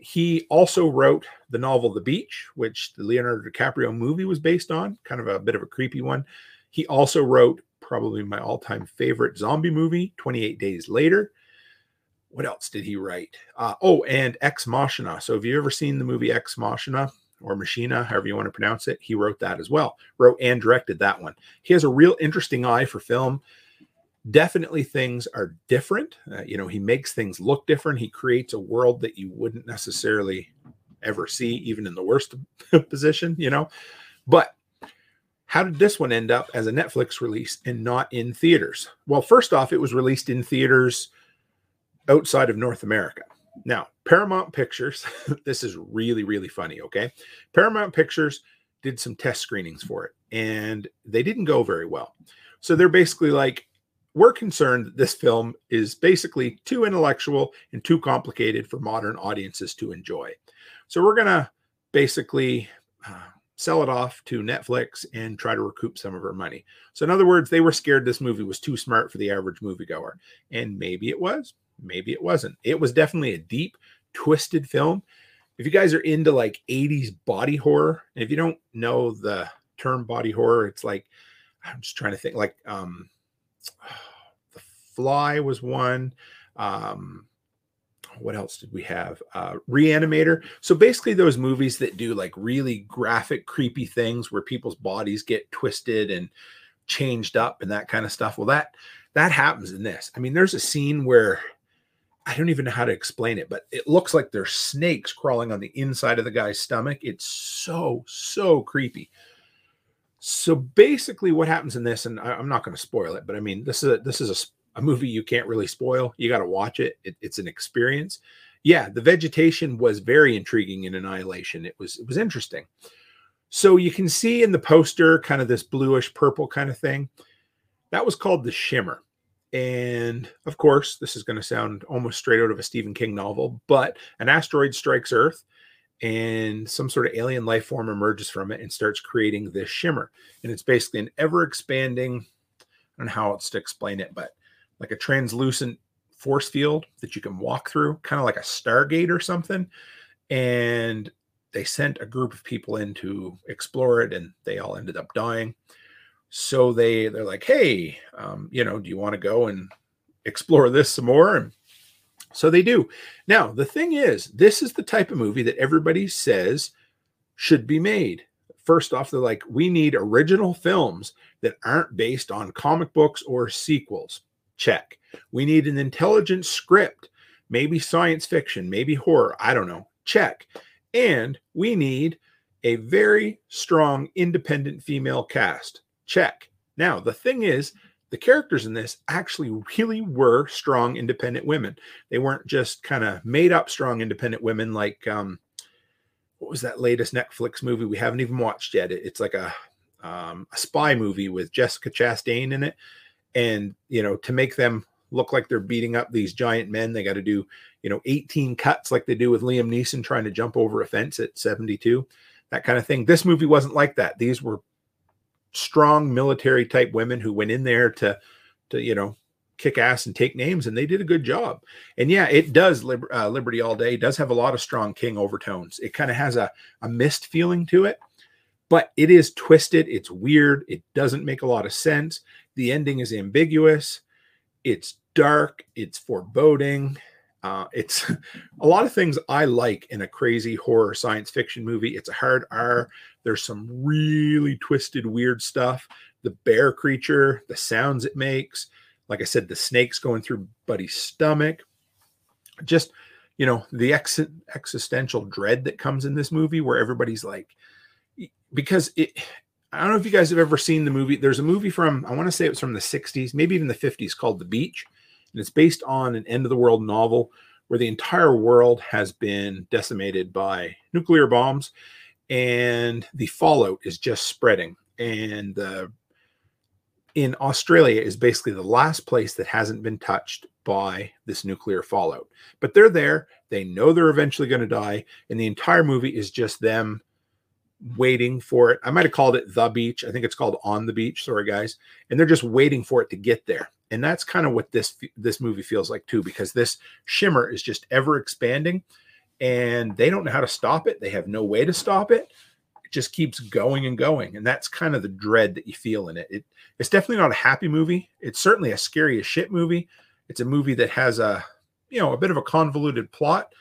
He also wrote the novel The Beach, which the Leonardo DiCaprio movie was based on, kind of a bit of a creepy one. He also wrote probably my all-time favorite zombie movie, 28 Days Later. What else did he write? Uh, oh, and Ex Machina. So have you ever seen the movie Ex Machina? or Machina, however you want to pronounce it. He wrote that as well, wrote and directed that one. He has a real interesting eye for film. Definitely things are different. Uh, you know, he makes things look different. He creates a world that you wouldn't necessarily ever see, even in the worst position, you know. But how did this one end up as a Netflix release and not in theaters? Well, first off, it was released in theaters outside of North America. Now, Paramount Pictures, this is really, really funny. Okay. Paramount Pictures did some test screenings for it and they didn't go very well. So they're basically like, we're concerned that this film is basically too intellectual and too complicated for modern audiences to enjoy. So we're going to basically uh, sell it off to Netflix and try to recoup some of our money. So, in other words, they were scared this movie was too smart for the average moviegoer. And maybe it was, maybe it wasn't. It was definitely a deep, twisted film. If you guys are into like 80s body horror, if you don't know the term body horror, it's like I'm just trying to think like um The Fly was one. Um what else did we have? Uh Reanimator. So basically those movies that do like really graphic creepy things where people's bodies get twisted and changed up and that kind of stuff. Well that that happens in this. I mean there's a scene where I don't even know how to explain it, but it looks like there's snakes crawling on the inside of the guy's stomach. It's so, so creepy. So basically, what happens in this, and I, am not going to spoil it, but I mean, this is a, this is a, a movie you can't really spoil. You got to watch it. it. It's an experience. Yeah, the vegetation was very intriguing in Annihilation. It was it was interesting. So you can see in the poster kind of this bluish purple kind of thing. That was called the shimmer. And of course, this is going to sound almost straight out of a Stephen King novel, but an asteroid strikes Earth and some sort of alien life form emerges from it and starts creating this shimmer. And it's basically an ever expanding, I don't know how else to explain it, but like a translucent force field that you can walk through, kind of like a Stargate or something. And they sent a group of people in to explore it, and they all ended up dying. So they they're like, hey, um, you know, do you want to go and explore this some more? And so they do. Now the thing is, this is the type of movie that everybody says should be made. First off, they're like, we need original films that aren't based on comic books or sequels. Check. We need an intelligent script, maybe science fiction, maybe horror. I don't know. Check. And we need a very strong independent female cast. Check. Now, the thing is, the characters in this actually really were strong independent women. They weren't just kind of made up strong independent women like um what was that latest Netflix movie we haven't even watched yet? It's like a um, a spy movie with Jessica Chastain in it, and you know to make them look like they're beating up these giant men, they got to do you know 18 cuts like they do with Liam Neeson trying to jump over a fence at 72, that kind of thing. This movie wasn't like that. These were strong military type women who went in there to to you know kick ass and take names and they did a good job and yeah it does Liber- uh, liberty all day does have a lot of strong king overtones it kind of has a, a mist feeling to it but it is twisted it's weird it doesn't make a lot of sense the ending is ambiguous it's dark it's foreboding uh, it's a lot of things I like in a crazy horror science fiction movie. It's a hard R. There's some really twisted, weird stuff. The bear creature, the sounds it makes. Like I said, the snakes going through Buddy's stomach. Just, you know, the ex- existential dread that comes in this movie where everybody's like, because it, I don't know if you guys have ever seen the movie. There's a movie from, I want to say it was from the 60s, maybe even the 50s called The Beach and it's based on an end of the world novel where the entire world has been decimated by nuclear bombs and the fallout is just spreading. And uh, in australia is basically the last place that hasn't been touched by this nuclear fallout. But they're there. They know they're eventually going to die. And the entire movie is just them waiting for it. I might have called it the beach. I think it's called on the beach. Sorry guys. And they're just waiting for it to get there. And that's kind of what this this movie feels like too because this shimmer is just ever expanding and they don't know how to stop it they have no way to stop it it just keeps going and going and that's kind of the dread that you feel in it, it it's definitely not a happy movie it's certainly a scary as shit movie it's a movie that has a you know a bit of a convoluted plot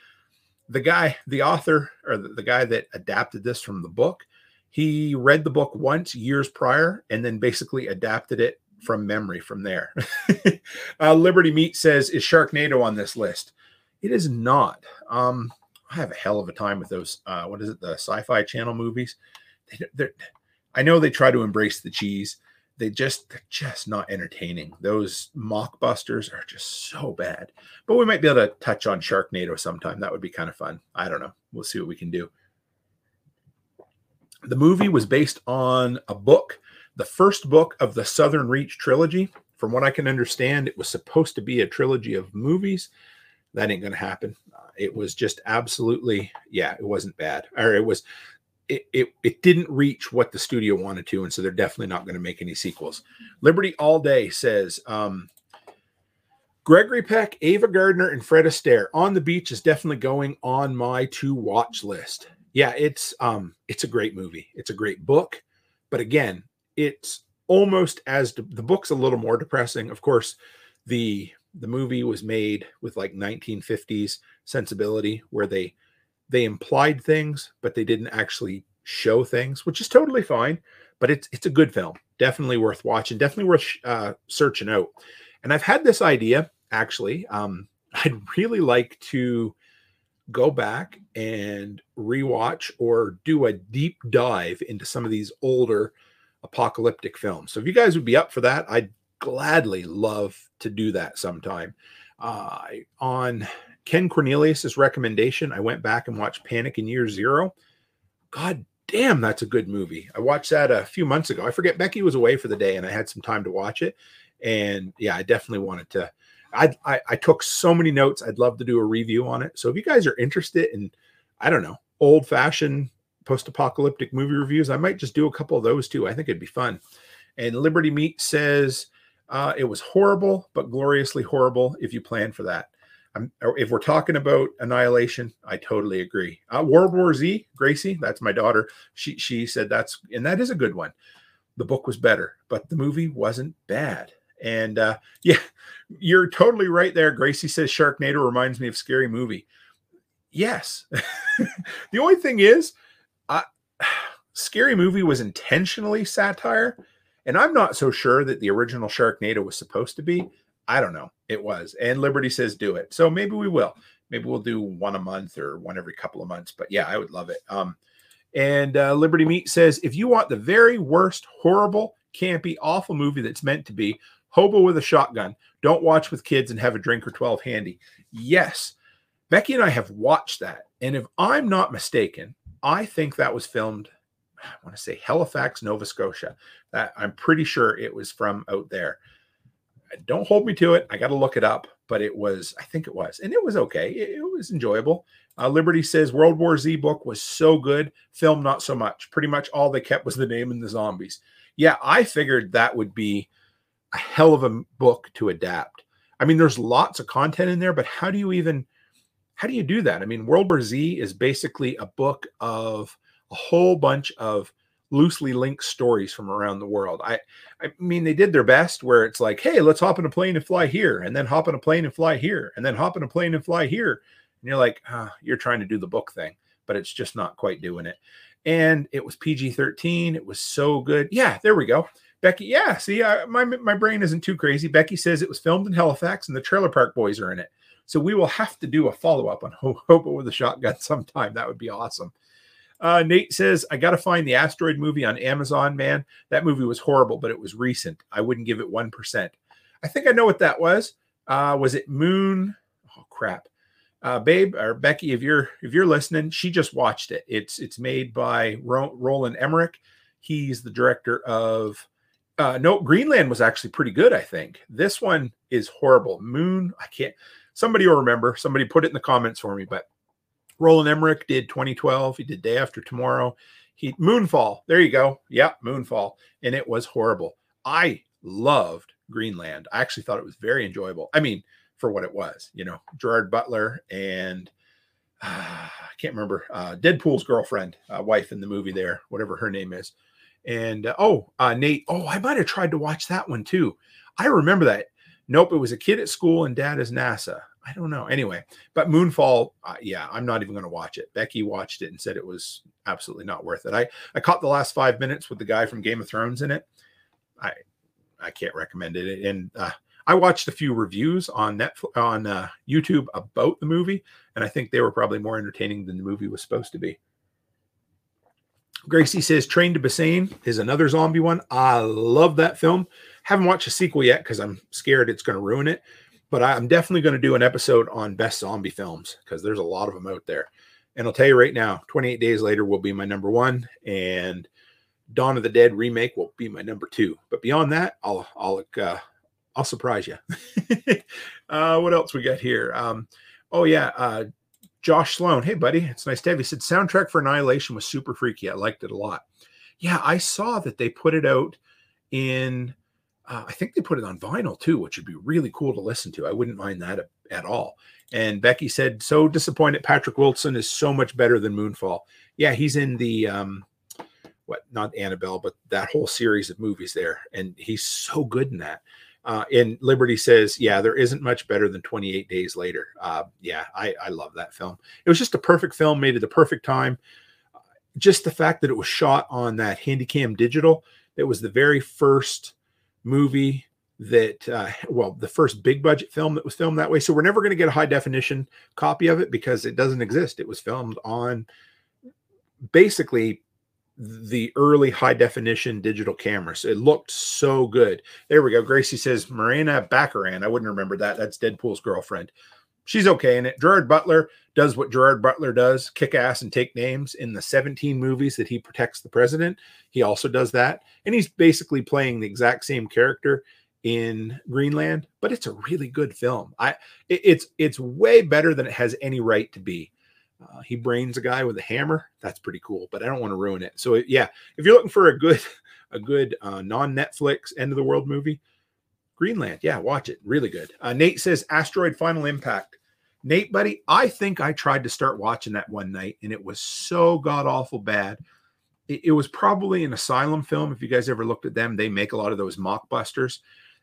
the guy the author or the, guy that adapted this from the book he read the book once years prior and then basically adapted it from memory from there. uh, Liberty Meat says, Is Sharknado on this list? It is not. Um, I have a hell of a time with those. Uh, what is it? The sci fi channel movies. They, I know they try to embrace the cheese. They just, they're just not entertaining. Those mockbusters are just so bad. But we might be able to touch on Sharknado sometime. That would be kind of fun. I don't know. We'll see what we can do. The movie was based on a book the first book of the Southern Reach trilogy. From what I can understand, it was supposed to be a trilogy of movies. That ain't going to happen. It was just absolutely, yeah, it wasn't bad. Or it was, it, it, it didn't reach what the studio wanted to. And so they're definitely not going to make any sequels. Liberty All Day says, um, Gregory Peck, Ava Gardner, and Fred Astaire on the beach is definitely going on my to watch list. Yeah, it's um it's a great movie. It's a great book, but again, it's almost as de- the book's a little more depressing. Of course, the the movie was made with like 1950s sensibility where they they implied things but they didn't actually show things which is totally fine but it's it's a good film definitely worth watching definitely worth uh, searching out and i've had this idea actually um, i'd really like to go back and rewatch or do a deep dive into some of these older apocalyptic films. So if you guys would be up for that, I'd gladly love to do that sometime. Uh, on Ken Cornelius's recommendation, I went back and watched Panic in Year Zero. God damn, that's a good movie. I watched that a few months ago. I forget Becky was away for the day and I had some time to watch it. And yeah, I definitely wanted to. I, I, I took so many notes. I'd love to do a review on it. So if you guys are interested in, I don't know, old fashioned post apocalyptic movie reviews, I might just do a couple of those too. I think it'd be fun. And Liberty Meat says uh, it was horrible, but gloriously horrible if you plan for that. I'm, if we're talking about annihilation, I totally agree. Uh, World War Z, Gracie, that's my daughter. She she said that's and that is a good one. The book was better, but the movie wasn't bad. And uh, yeah, you're totally right there. Gracie says Sharknado reminds me of Scary Movie. Yes. the only thing is, Scary Movie was intentionally satire, and I'm not so sure that the original Sharknado was supposed to be. I don't know. It was. And Liberty says do it. So maybe we will. Maybe we'll do one a month or one every couple of months. But yeah, I would love it. Um, and uh, Liberty Meat says if you want the very worst, horrible, campy, awful movie that's meant to be, Hobo with a Shotgun, don't watch with kids and have a drink or 12 handy. Yes, Becky and I have watched that. And if I'm not mistaken, I think that was filmed, I want to say Halifax, Nova Scotia. That I'm pretty sure it was from out there don't hold me to it. I got to look it up, but it was, I think it was, and it was okay. It, it was enjoyable. Uh, Liberty says World War Z book was so good, film not so much. Pretty much all they kept was the name and the zombies. Yeah, I figured that would be a hell of a book to adapt. I mean, there's lots of content in there, but how do you even how do you do that? I mean, World War Z is basically a book of a whole bunch of loosely linked stories from around the world. I I mean they did their best where it's like, hey, let's hop in a plane and fly here, and then hop in a plane and fly here, and then hop in a plane and fly here. And you're like, ah, you're trying to do the book thing, but it's just not quite doing it. And it was PG-13. It was so good. Yeah, there we go. Becky, yeah, see, I, my my brain isn't too crazy. Becky says it was filmed in Halifax, and the Trailer Park Boys are in it. So we will have to do a follow up on Hobo with a Shotgun sometime. That would be awesome. Uh, Nate says, I got to find the asteroid movie on Amazon, man. That movie was horrible, but it was recent. I wouldn't give it 1%. I think I know what that was. Uh, was it Moon? Oh, crap. Uh, babe or Becky, if you're if you're listening, she just watched it. It's it's made by Ro- Roland Emmerich. He's the director of uh, no Greenland was actually pretty good. I think this one is horrible. Moon, I can't. Somebody will remember. Somebody put it in the comments for me, but Roland Emmerich did 2012. He did Day After Tomorrow. He Moonfall. There you go. Yeah, Moonfall. And it was horrible. I loved Greenland. I actually thought it was very enjoyable. I mean, for what it was, you know, Gerard Butler and uh, I can't remember uh, Deadpool's girlfriend, uh, wife in the movie there, whatever her name is. And uh, oh, uh, Nate. Oh, I might have tried to watch that one too. I remember that. Nope, it was a kid at school and dad is NASA. I don't know. Anyway, but Moonfall, uh, yeah, I'm not even going to watch it. Becky watched it and said it was absolutely not worth it. I I caught the last five minutes with the guy from Game of Thrones in it. I I can't recommend it. And uh, I watched a few reviews on Netflix on uh, YouTube about the movie, and I think they were probably more entertaining than the movie was supposed to be. Gracie says Train to Busan is another zombie one. I love that film. Haven't watched a sequel yet because I'm scared it's going to ruin it but I'm definitely going to do an episode on best zombie films because there's a lot of them out there. And I'll tell you right now, 28 Days Later will be my number one, and Dawn of the Dead remake will be my number two. But beyond that, I'll I'll uh, I'll surprise you. uh, what else we got here? Um, oh yeah, uh, Josh Sloan. Hey buddy, it's nice to have you. Said soundtrack for Annihilation was super freaky. I liked it a lot. Yeah, I saw that they put it out in uh, I think they put it on vinyl too, which would be really cool to listen to. I wouldn't mind that at, at all. And Becky said, "So disappointed. Patrick Wilson is so much better than Moonfall. Yeah, he's in the um, what? Not Annabelle, but that whole series of movies there, and he's so good in that." Uh, and Liberty says, "Yeah, there isn't much better than 28 Days Later." Uh, yeah, I, I love that film. It was just a perfect film, made at the perfect time. Just the fact that it was shot on that Handycam digital. It was the very first movie that uh, well the first big budget film that was filmed that way. So we're never going to get a high definition copy of it because it doesn't exist. It was filmed on basically the early high definition digital cameras. It looked so good. There we go. Gracie says Morena Baccarin i wouldn't remember that. That's deadpool's girlfriend she's okay in it. Gerard Butler does what Gerard Butler does kick ass and take names in the 17 movies that he protects the president. He also does that. And he's basically playing the exact same character in Greenland, but it's a really good film. I it, it's it's way better than it has any right to be. Uh, he brains a guy with a hammer. That's pretty cool, but I don't want to ruin it. So yeah, if you're looking for a good a good uh, non Netflix end of the world movie, Greenland. Yeah, watch it. Really good. Uh, Nate says Asteroid Final Impact. Nate, buddy, I think I tried to start watching that one night and it was so god awful bad. It, it was probably an asylum film. If you guys ever looked at them, they make a lot of those mockbusters.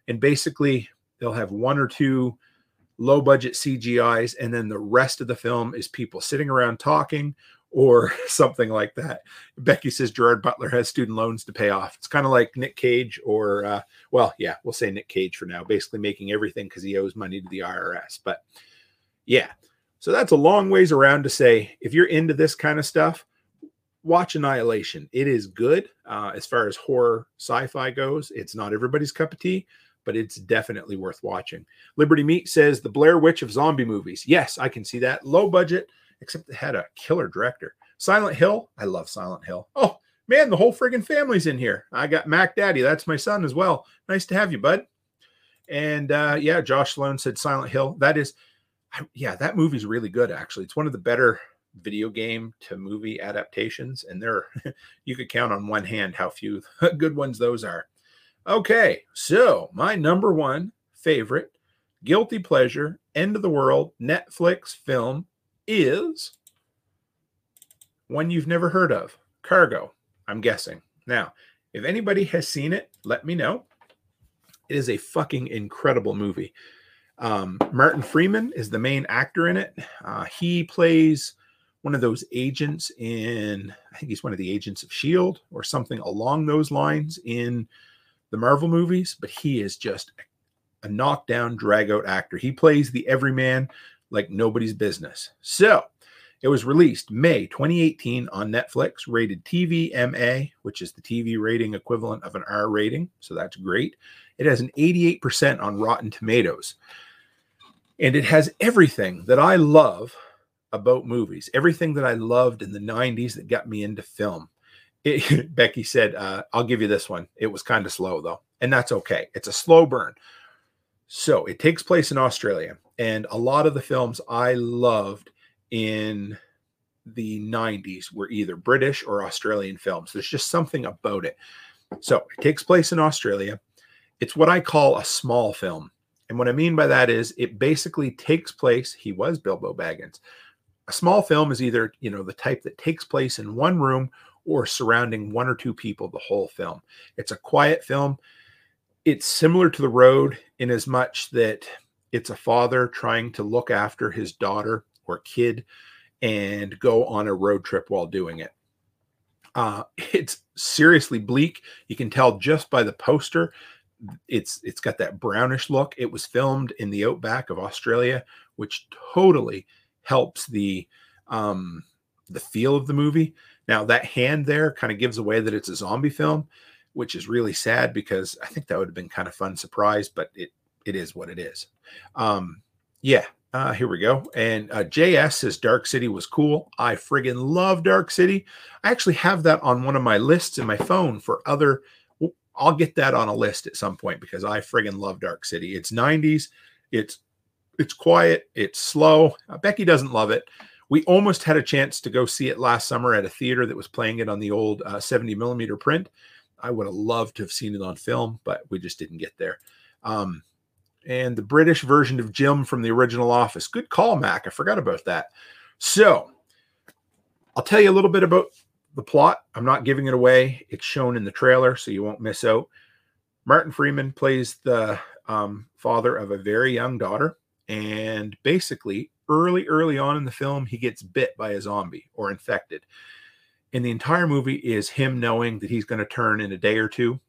And basically, they'll have one or two low budget CGIs, and then the rest of the film is people sitting around talking or something like that. Becky says Gerard Butler has student loans to pay off. It's kind of like Nick Cage, or uh, well, yeah, we'll say Nick Cage for now, basically making everything because he owes money to the IRS. But yeah, so that's a long ways around to say if you're into this kind of stuff, watch Annihilation. It is good uh, as far as horror sci fi goes. It's not everybody's cup of tea. But it's definitely worth watching. Liberty Meat says the Blair Witch of zombie movies. Yes, I can see that. Low budget, except it had a killer director. Silent Hill, I love Silent Hill. Oh man, the whole friggin' family's in here. I got Mac Daddy, that's my son as well. Nice to have you, bud. And uh, yeah, Josh Sloan said Silent Hill. That is, yeah, that movie's really good. Actually, it's one of the better video game to movie adaptations, and there you could count on one hand how few good ones those are. Okay, so my number one favorite guilty pleasure end of the world Netflix film is one you've never heard of Cargo, I'm guessing. Now, if anybody has seen it, let me know. It is a fucking incredible movie. Um, Martin Freeman is the main actor in it. Uh, he plays one of those agents in, I think he's one of the agents of S.H.I.E.L.D. or something along those lines in the Marvel movies, but he is just a knockdown, drag out actor. He plays the everyman like nobody's business. So it was released May 2018 on Netflix, rated TVMA, which is the TV rating equivalent of an R rating. So that's great. It has an 88% on Rotten Tomatoes. And it has everything that I love about movies, everything that I loved in the 90s that got me into film. It, Becky said, uh, I'll give you this one. It was kind of slow, though, and that's okay. It's a slow burn. So it takes place in Australia. And a lot of the films I loved in the 90s were either British or Australian films. There's just something about it. So it takes place in Australia. It's what I call a small film. And what I mean by that is it basically takes place, he was Bilbo Baggins. A small film is either, you know, the type that takes place in one room or surrounding one or two people the whole film. It's a quiet film. It's similar to The Road in as much that it's a father trying to look after his daughter or kid and go on a road trip while doing it. Uh, it's seriously bleak. You can tell just by the poster. It's it's got that brownish look. It was filmed in the outback of Australia, which totally helps the um, the feel of the movie. Now that hand there kind of gives away that it's a zombie film, which is really sad because I think that would have been kind of fun surprise, but it it is what it is. Um, yeah, uh, here we go. And uh, JS says Dark City was cool. I friggin' love Dark City. I actually have that on one of my lists in my phone for other. I'll get that on a list at some point because I friggin' love Dark City. It's 90s. It's it's quiet. It's slow. Uh, Becky doesn't love it. We almost had a chance to go see it last summer at a theater that was playing it on the old uh, 70 millimeter print. I would have loved to have seen it on film, but we just didn't get there. Um, and the British version of Jim from the original Office. Good call, Mac. I forgot about that. So I'll tell you a little bit about the plot. I'm not giving it away. It's shown in the trailer, so you won't miss out. Martin Freeman plays the um, father of a very young daughter. And basically, early, early on in the film, he gets bit by a zombie or infected. And the entire movie is him knowing that he's going to turn in a day or two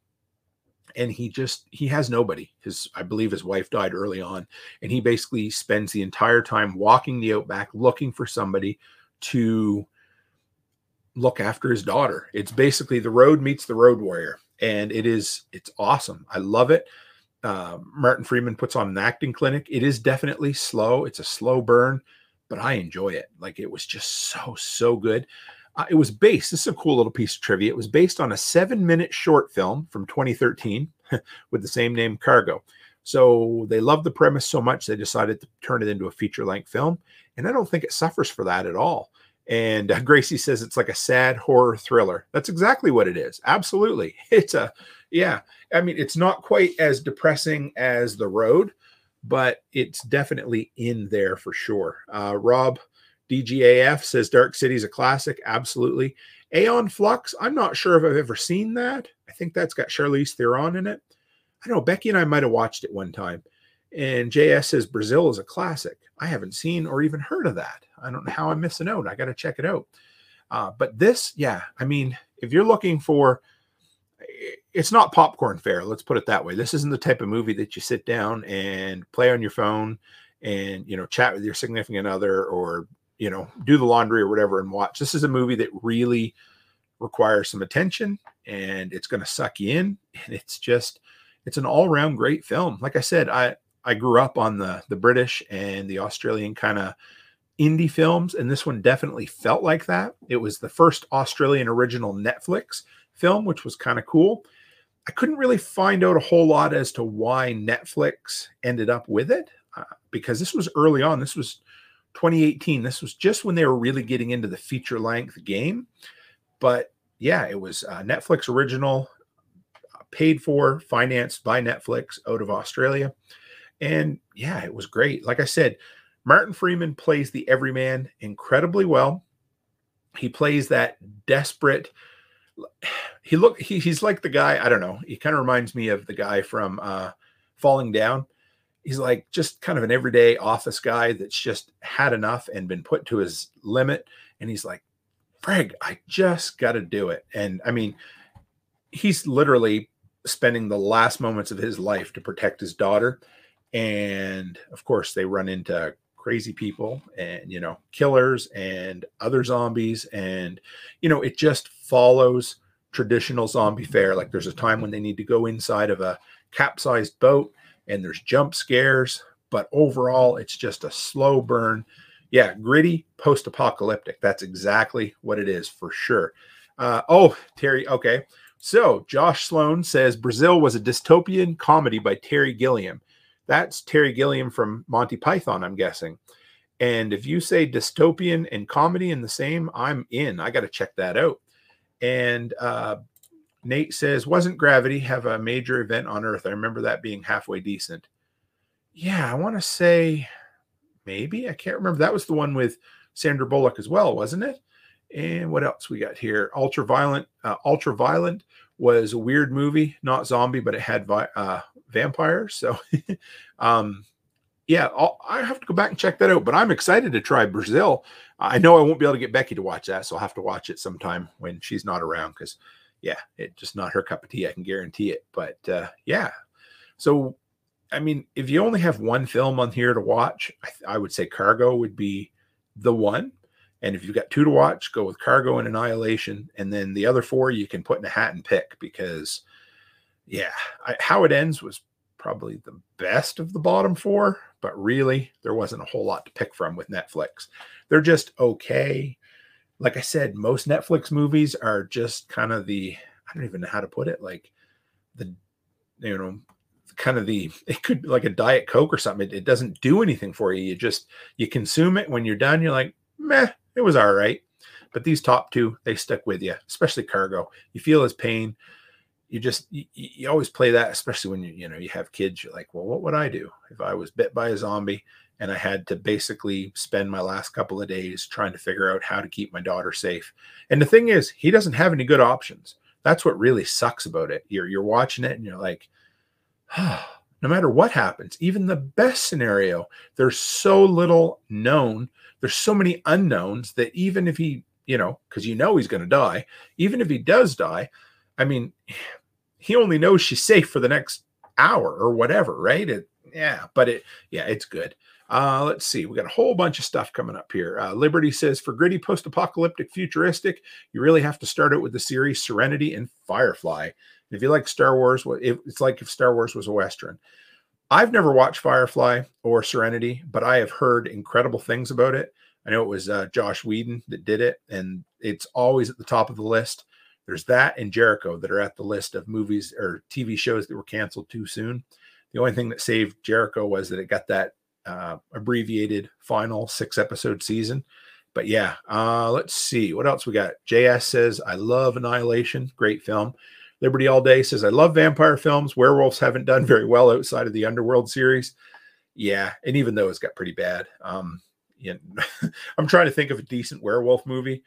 and he just he has nobody his i believe his wife died early on and he basically spends the entire time walking the outback looking for somebody to look after his daughter it's basically the road meets the road warrior and it is it's awesome i love it uh, Martin Freeman puts on an acting clinic. It is definitely slow. It's a slow burn, but I enjoy it. Like it was just so so good. Uh, it was based. This is a cool little piece of trivia. It was based on a seven-minute short film from 2013 with the same name, Cargo. So they loved the premise so much they decided to turn it into a feature-length film, and I don't think it suffers for that at all. And uh, Gracie says it's like a sad horror thriller. That's exactly what it is. Absolutely. It's a, yeah. I mean, it's not quite as depressing as The Road, but it's definitely in there for sure. Uh, Rob DGAF says Dark City is a classic. Absolutely. Aeon Flux, I'm not sure if I've ever seen that. I think that's got Charlize Theron in it. I know Becky and I might have watched it one time. And JS says Brazil is a classic. I haven't seen or even heard of that. I don't know how I'm missing out. I got to check it out. Uh, but this, yeah, I mean, if you're looking for, it's not popcorn fare. Let's put it that way. This isn't the type of movie that you sit down and play on your phone and you know chat with your significant other or you know do the laundry or whatever and watch. This is a movie that really requires some attention and it's going to suck you in. And it's just, it's an all round great film. Like I said, I I grew up on the the British and the Australian kind of indie films, and this one definitely felt like that. It was the first Australian original Netflix film, which was kind of cool. I couldn't really find out a whole lot as to why Netflix ended up with it uh, because this was early on. This was 2018. This was just when they were really getting into the feature length game. But yeah, it was uh, Netflix original, uh, paid for, financed by Netflix out of Australia. And yeah, it was great. Like I said, Martin Freeman plays the everyman incredibly well. He plays that desperate. He look he, he's like the guy, I don't know. He kind of reminds me of the guy from uh Falling Down. He's like just kind of an everyday office guy that's just had enough and been put to his limit. And he's like, Greg, I just got to do it. And I mean, he's literally spending the last moments of his life to protect his daughter. And of course, they run into crazy people and you know killers and other zombies and you know it just follows traditional zombie fare like there's a time when they need to go inside of a capsized boat and there's jump scares but overall it's just a slow burn yeah gritty post-apocalyptic that's exactly what it is for sure uh, oh terry okay so josh sloan says brazil was a dystopian comedy by terry gilliam that's Terry Gilliam from Monty Python, I'm guessing. And if you say dystopian and comedy in the same, I'm in. I got to check that out. And uh, Nate says, wasn't Gravity have a major event on Earth? I remember that being halfway decent. Yeah, I want to say maybe. I can't remember. That was the one with Sandra Bullock as well, wasn't it? And what else we got here? Ultra Violent. Uh, Ultra Violent was a weird movie, not zombie, but it had vi- uh, vampires. So, um, yeah, I'll, I have to go back and check that out. But I'm excited to try Brazil. I know I won't be able to get Becky to watch that, so I'll have to watch it sometime when she's not around because, yeah, it's just not her cup of tea. I can guarantee it. But uh, yeah, so I mean, if you only have one film on here to watch, I, I would say Cargo would be the one. And if you've got two to watch, go with Cargo and Annihilation. And then the other four you can put in a hat and pick because, yeah, I, how it ends was probably the best of the bottom four, but really there wasn't a whole lot to pick from with Netflix. They're just okay. Like I said, most Netflix movies are just kind of the, I don't even know how to put it, like the, you know, kind of the it could be like a diet coke or something it, it, doesn't do anything for you you just you consume it when you're done you're like meh it was all right. But these top two, they stuck with you, especially cargo. You feel his pain. You just you, you always play that, especially when you you know you have kids. You're like, well, what would I do if I was bit by a zombie and I had to basically spend my last couple of days trying to figure out how to keep my daughter safe? And the thing is, he doesn't have any good options. That's what really sucks about it. You're you're watching it and you're like, oh, no matter what happens, even the best scenario, there's so little known there's so many unknowns that even if he, you know, because you know he's going to die, even if he does die, I mean, he only knows she's safe for the next hour or whatever, right? It, yeah, but it, yeah, it's good. Uh, let's see. We got a whole bunch of stuff coming up here. Uh, Liberty says for gritty post-apocalyptic futuristic, you really have to start it with the series Serenity and Firefly. If you like Star Wars, it's like if Star Wars was a western. I've never watched Firefly or Serenity, but I have heard incredible things about it. I know it was uh, Joss Whedon that did it, and it's always at the top of the list. There's that and Jericho that are at the list of movies or TV shows that were canceled too soon. The only thing that saved Jericho was that it got that uh, abbreviated final six episode season. But yeah, uh, let's see what else we got. JS says, I love Annihilation. Great film. Liberty All Day says, I love vampire films. Werewolves haven't done very well outside of the Underworld series. Yeah, and even though it's got pretty bad. Um, know, I'm trying to think of a decent werewolf movie.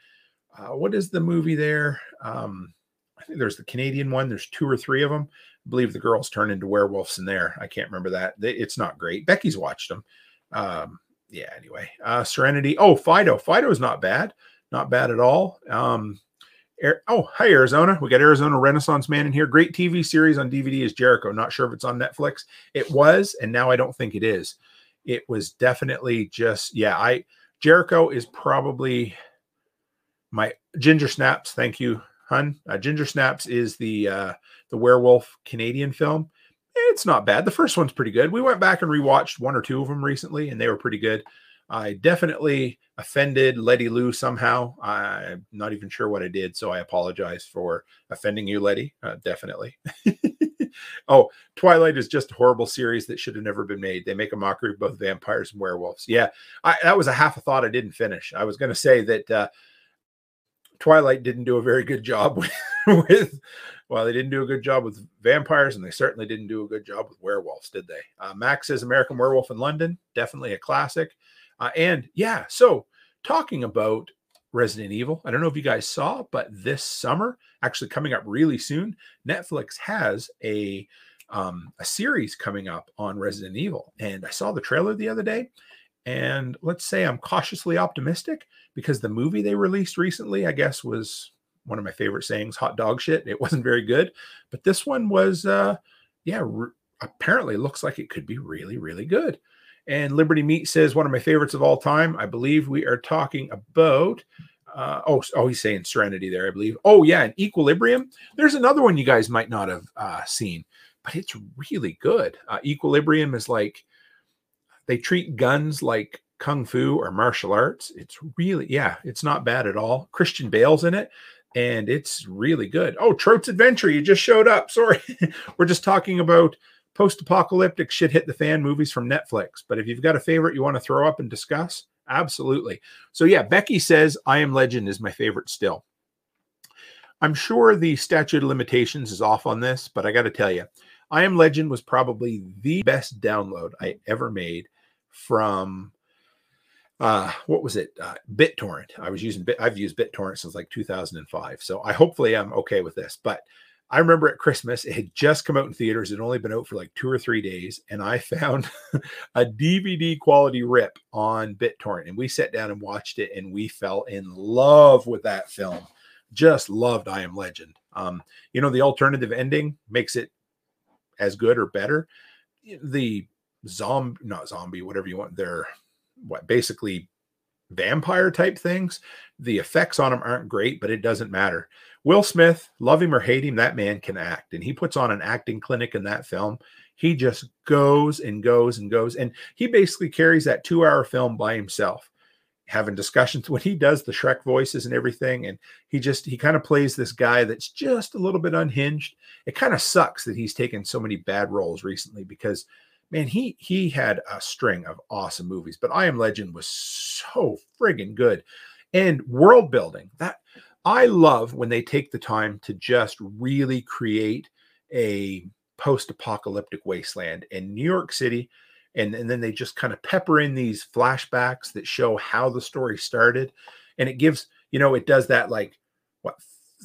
Uh, what is the movie there? Um, I think there's the Canadian one. There's two or three of them. Believe the girls turn into werewolves in there. I can't remember that. It's not great. Becky's watched them. Um, yeah. Anyway, uh, Serenity. Oh, Fido. Fido is not bad. Not bad at all. Um, oh, hi Arizona. We got Arizona Renaissance Man in here. Great TV series on DVD is Jericho. Not sure if it's on Netflix. It was, and now I don't think it is. It was definitely just yeah. I Jericho is probably my Ginger Snaps. Thank you, hun. Uh, Ginger Snaps is the uh, the werewolf Canadian film. It's not bad. The first one's pretty good. We went back and rewatched one or two of them recently, and they were pretty good. I definitely offended Letty Lou somehow. I'm not even sure what I did, so I apologize for offending you, Letty. Uh, definitely. oh, Twilight is just a horrible series that should have never been made. They make a mockery of both vampires and werewolves. Yeah, I, that was a half a thought I didn't finish. I was going to say that uh, Twilight didn't do a very good job with, with, well, they didn't do a good job with vampires, and they certainly didn't do a good job with werewolves, did they? Uh, Max says American Werewolf in London, definitely a classic. Uh, and yeah, so talking about Resident Evil, I don't know if you guys saw, but this summer, actually coming up really soon, Netflix has a um, a series coming up on Resident Evil, and I saw the trailer the other day, and let's say I'm cautiously optimistic because the movie they released recently, I guess, was one of my favorite sayings, hot dog shit. It wasn't very good, but this one was, uh, yeah, re- apparently looks like it could be really, really good. And Liberty Meat says, one of my favorites of all time. I believe we are talking about, uh, oh, oh, he's saying Serenity there, I believe. Oh, yeah, and Equilibrium. There's another one you guys might not have uh, seen, but it's really good. Uh, Equilibrium is like, they treat guns like kung fu or martial arts. It's really, yeah, it's not bad at all. Christian Bale's in it and it's really good. Oh, Trout's Adventure, you just showed up. Sorry. We're just talking about post apocalyptic shit hit the fan movies from Netflix. But if you've got a favorite you want to throw up and discuss, absolutely. So, yeah, Becky says I Am Legend is my favorite still. I'm sure the statute of limitations is off on this, but I got to tell you, I Am Legend was probably the best download I ever made from uh what was it? Uh, bittorrent. I was using i've used bittorrent since like 2005 so i hopefully i'm okay with this but i remember at christmas it had just come out in theaters it had only been out for like two or three days and i found a dvd quality rip on bittorrent and we sat down and watched it and we fell in love with that film. Just loved i am legend. Um you know the alternative ending makes it as good or better? The zombie, not zombie, whatever you want. They're what basically vampire type things. The effects on him aren't great, but it doesn't matter. Will Smith, love him or hate him, that man can act. And he puts on an acting clinic in that film. He just goes and goes and goes. And he basically carries that two hour film by himself, having discussions when he does the Shrek voices and everything. And he just, he kind of plays this guy that's just a little bit unhinged. It kind of sucks that he's taken so many bad roles recently because man, he he had a string of awesome movies, but I Am Legend was so friggin' good. And world building that I love when they take the time to just really create a post-apocalyptic wasteland in New York City. And, and then they just kind of pepper in these flashbacks that show how the story started. And it gives, you know, it does that like what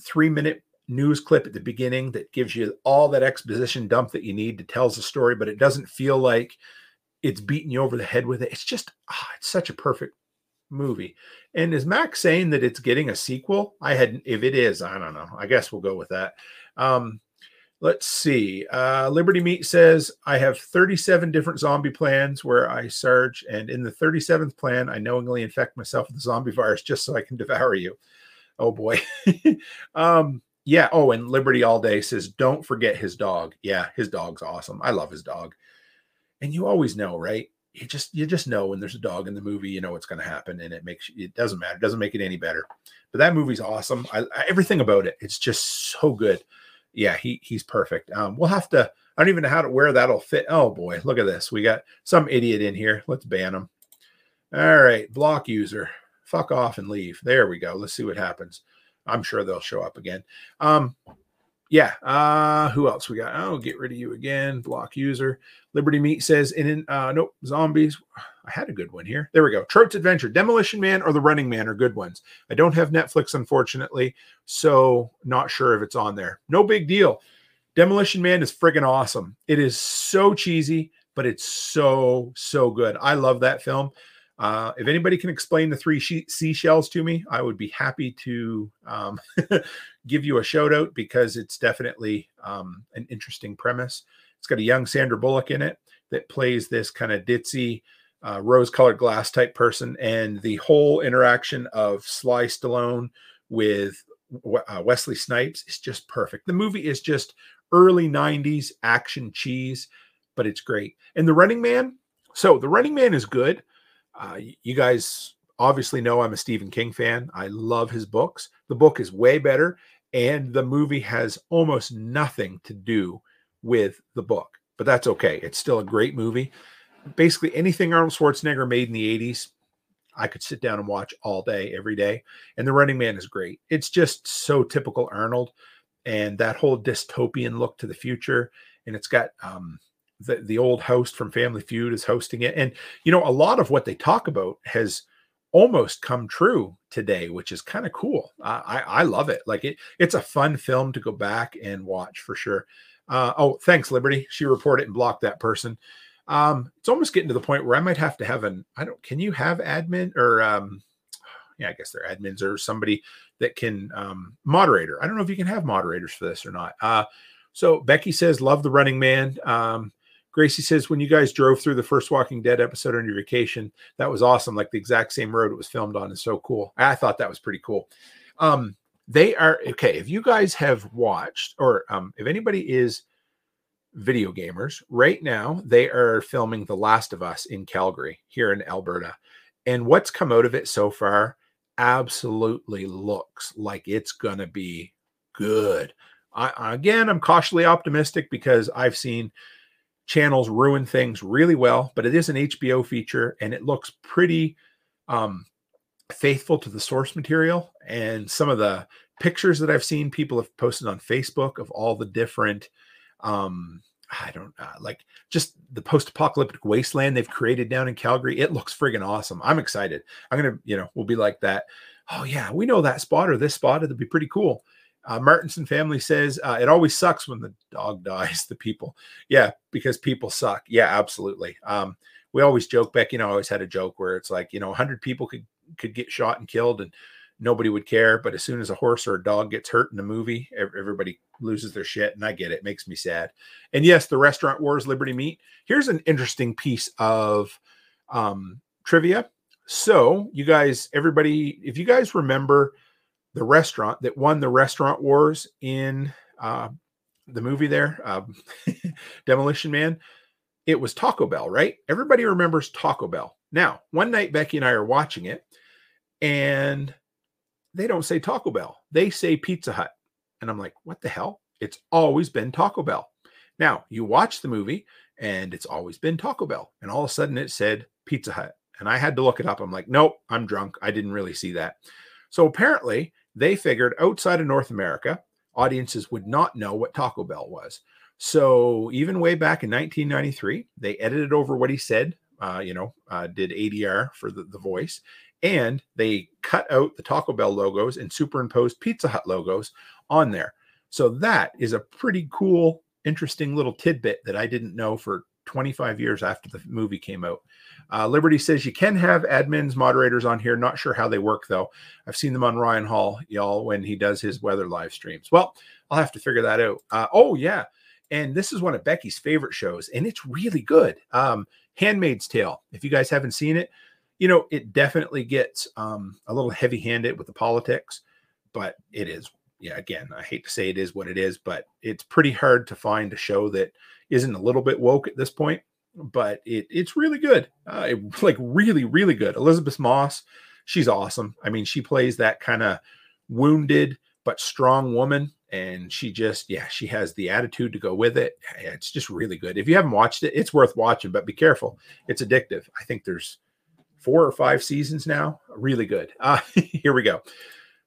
three minute news clip at the beginning that gives you all that exposition dump that you need to tells the story, but it doesn't feel like it's beating you over the head with it. It's just oh, it's such a perfect movie. And is Max saying that it's getting a sequel? I had if it is, I don't know. I guess we'll go with that. Um, Let's see. Uh, Liberty Meat says, I have 37 different zombie plans where I surge, and in the 37th plan, I knowingly infect myself with the zombie virus just so I can devour you. Oh boy. um, yeah. Oh, and Liberty All Day says, don't forget his dog. Yeah, his dog's awesome. I love his dog. And you always know, right? You just you just know when there's a dog in the movie, you know what's going to happen, and it makes it doesn't matter, it doesn't make it any better. But that movie's awesome. I, I everything about it, it's just so good yeah, he he's perfect. Um, we'll have to. I don't even know how to where that'll fit. Oh boy, look at this. We got some idiot in here. Let's ban him. All right, block user. Fuck off and leave. There we go. Let's see what happens. I'm sure they'll show up again. Um, yeah. Uh, who else we got? Oh, get rid of you again. Block user. Liberty Meat says, in uh, nope, zombies. I had a good one here. There we go. Trope's Adventure, Demolition Man, or The Running Man are good ones. I don't have Netflix, unfortunately, so not sure if it's on there. No big deal. Demolition Man is friggin' awesome. It is so cheesy, but it's so, so good. I love that film. Uh, if anybody can explain the three she- seashells to me, I would be happy to um, give you a shout out because it's definitely um, an interesting premise. It's got a young Sandra Bullock in it that plays this kind of ditzy, uh, rose colored glass type person. And the whole interaction of Sly Stallone with uh, Wesley Snipes is just perfect. The movie is just early 90s action cheese, but it's great. And The Running Man, so The Running Man is good. Uh, you guys obviously know I'm a Stephen King fan. I love his books. The book is way better, and the movie has almost nothing to do with the book, but that's okay. It's still a great movie. Basically, anything Arnold Schwarzenegger made in the 80s, I could sit down and watch all day, every day. And The Running Man is great. It's just so typical Arnold and that whole dystopian look to the future. And it's got um, the, the old host from Family Feud is hosting it. And, you know, a lot of what they talk about has almost come true today, which is kind of cool. Uh, I, I love it. Like it, it's a fun film to go back and watch for sure. Uh, oh, thanks, Liberty. She reported and blocked that person. Um, it's almost getting to the point where I might have to have an, I don't, can you have admin or, um, yeah, I guess they're admins or somebody that can, um, moderator. I don't know if you can have moderators for this or not. Uh, so Becky says, love the running man. Um, Gracie says, when you guys drove through the first Walking Dead episode on your vacation, that was awesome. Like the exact same road it was filmed on is so cool. I thought that was pretty cool. Um, they are okay. If you guys have watched, or um, if anybody is video gamers, right now they are filming The Last of Us in Calgary here in Alberta. And what's come out of it so far absolutely looks like it's going to be good. I, again, I'm cautiously optimistic because I've seen channels ruin things really well, but it is an HBO feature and it looks pretty um, faithful to the source material. And some of the pictures that I've seen people have posted on Facebook of all the different, um, I don't uh, like just the post apocalyptic wasteland they've created down in Calgary. It looks friggin' awesome. I'm excited. I'm going to, you know, we'll be like that. Oh, yeah, we know that spot or this spot. It'll be pretty cool. Uh, Martinson family says uh, it always sucks when the dog dies. The people, yeah, because people suck. Yeah, absolutely. Um, we always joke. Becky and I always had a joke where it's like, you know, hundred people could could get shot and killed, and nobody would care. But as soon as a horse or a dog gets hurt in a movie, everybody loses their shit. And I get it; it makes me sad. And yes, the restaurant wars, Liberty Meat. Here's an interesting piece of um, trivia. So, you guys, everybody, if you guys remember the restaurant that won the restaurant wars in uh, the movie there, uh, Demolition Man, it was Taco Bell, right? Everybody remembers Taco Bell. Now, one night Becky and I are watching it, and they don't say Taco Bell, they say Pizza Hut. And I'm like, what the hell? It's always been Taco Bell. Now, you watch the movie, and it's always been Taco Bell. And all of a sudden it said Pizza Hut. And I had to look it up. I'm like, nope, I'm drunk. I didn't really see that. So apparently, they figured outside of North America, audiences would not know what Taco Bell was. So even way back in 1993, they edited over what he said, uh, you know, uh, did ADR for the, the voice, and they cut out the Taco Bell logos and superimposed Pizza Hut logos on there. So that is a pretty cool, interesting little tidbit that I didn't know for 25 years after the movie came out. Uh, Liberty says you can have admins, moderators on here. Not sure how they work though. I've seen them on Ryan Hall, y'all, when he does his weather live streams. Well, I'll have to figure that out. Uh, oh yeah, and this is one of Becky's favorite shows, and it's really good. Um, Handmaid's Tale. If you guys haven't seen it, you know it definitely gets um, a little heavy-handed with the politics, but it is. Yeah, again, I hate to say it is what it is, but it's pretty hard to find a show that isn't a little bit woke at this point. But it it's really good, uh, it, like really really good. Elisabeth Moss, she's awesome. I mean, she plays that kind of wounded but strong woman and she just yeah she has the attitude to go with it it's just really good if you haven't watched it it's worth watching but be careful it's addictive i think there's four or five seasons now really good uh, here we go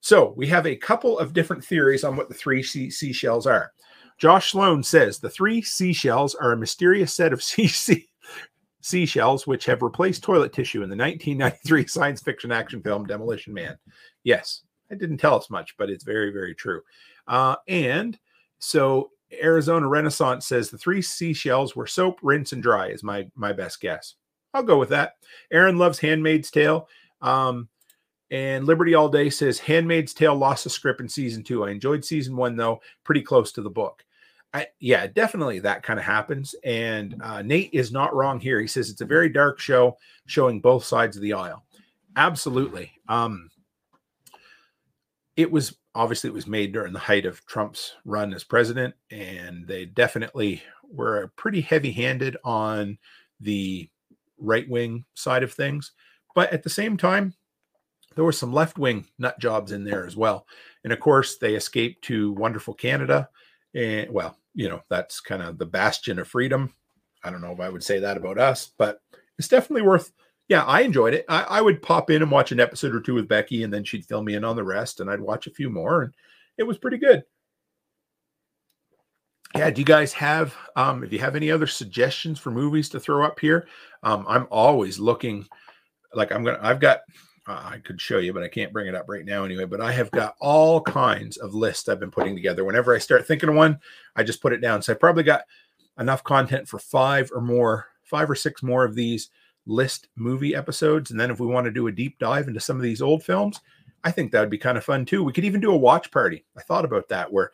so we have a couple of different theories on what the three sea- seashells are josh sloan says the three seashells are a mysterious set of sea- sea- seashells which have replaced toilet tissue in the 1993 science fiction action film demolition man yes it didn't tell us much, but it's very, very true. Uh, and so Arizona Renaissance says the three seashells were soap, rinse, and dry is my my best guess. I'll go with that. Aaron loves Handmaid's Tale. Um, and Liberty All Day says Handmaid's Tale lost a script in season two. I enjoyed season one though, pretty close to the book. I, yeah, definitely that kind of happens. And uh, Nate is not wrong here. He says it's a very dark show showing both sides of the aisle. Absolutely. Um, it was obviously it was made during the height of Trump's run as president, and they definitely were pretty heavy-handed on the right-wing side of things. But at the same time, there were some left-wing nut jobs in there as well. And of course, they escaped to wonderful Canada. And well, you know, that's kind of the bastion of freedom. I don't know if I would say that about us, but it's definitely worth yeah, I enjoyed it. I, I, would pop in and watch an episode or two with Becky, and then she'd fill me in on the rest, and I'd watch a few more, and it was pretty good. Yeah, do you guys have um, if you have any other suggestions for movies to throw up here? Um, I'm always looking like I'm gonna I've got I could show you, but I can't bring it up right now anyway. But I have got all kinds of lists I've been putting together. Whenever I start thinking of one, I just put it down. So I probably got enough content for five or more, five or six more of these list movie episodes. And then if we want to do a deep dive into some of these old films, I think that would be kind of fun too. We could even do a watch party. I thought about that where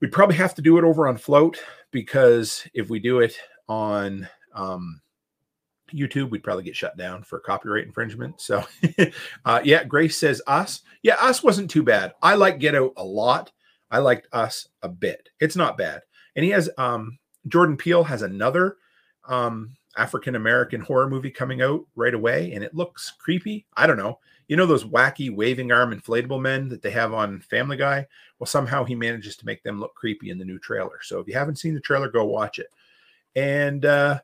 we'd probably have to do it over on Flote because if we do it on um, YouTube, we'd probably get shut down for copyright infringement. So, uh, yeah, Grace says us. Yeah, us wasn't too bad. I like Get Out a lot. I liked us a bit. It's not bad. And he has um, Jordan Peele has another um, African American horror movie coming out right away, and it looks creepy. I don't know. You know those wacky waving arm inflatable men that they have on Family Guy? Well, somehow he manages to make them look creepy in the new trailer. So if you haven't seen the trailer, go watch it. And uh,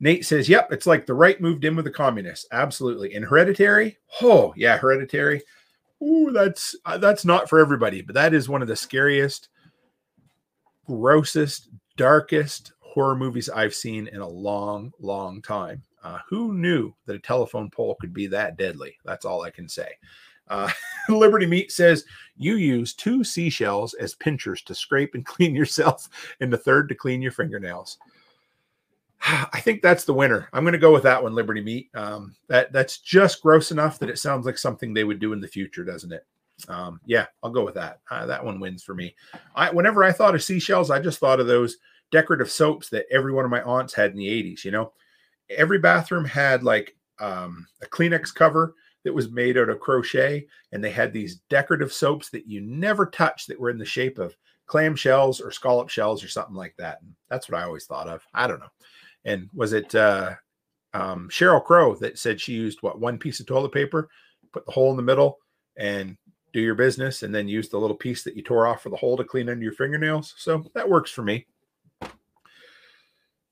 Nate says, "Yep, it's like the right moved in with the communists. Absolutely." And Hereditary, oh yeah, Hereditary. Ooh, that's uh, that's not for everybody, but that is one of the scariest, grossest, darkest horror movies I've seen in a long, long time. Uh, who knew that a telephone pole could be that deadly? That's all I can say. Uh, Liberty Meat says you use two seashells as pinchers to scrape and clean yourself, and the third to clean your fingernails. I think that's the winner. I'm going to go with that one, Liberty Meat. Um, that that's just gross enough that it sounds like something they would do in the future, doesn't it? Um, yeah, I'll go with that. Uh, that one wins for me. I whenever I thought of seashells, I just thought of those decorative soaps that every one of my aunts had in the 80s. You know, every bathroom had like um, a Kleenex cover that was made out of crochet, and they had these decorative soaps that you never touched that were in the shape of clam shells or scallop shells or something like that. And that's what I always thought of. I don't know. And was it uh, um, Sheryl Crow that said she used what one piece of toilet paper, put the hole in the middle, and do your business, and then use the little piece that you tore off for the hole to clean under your fingernails? So that works for me.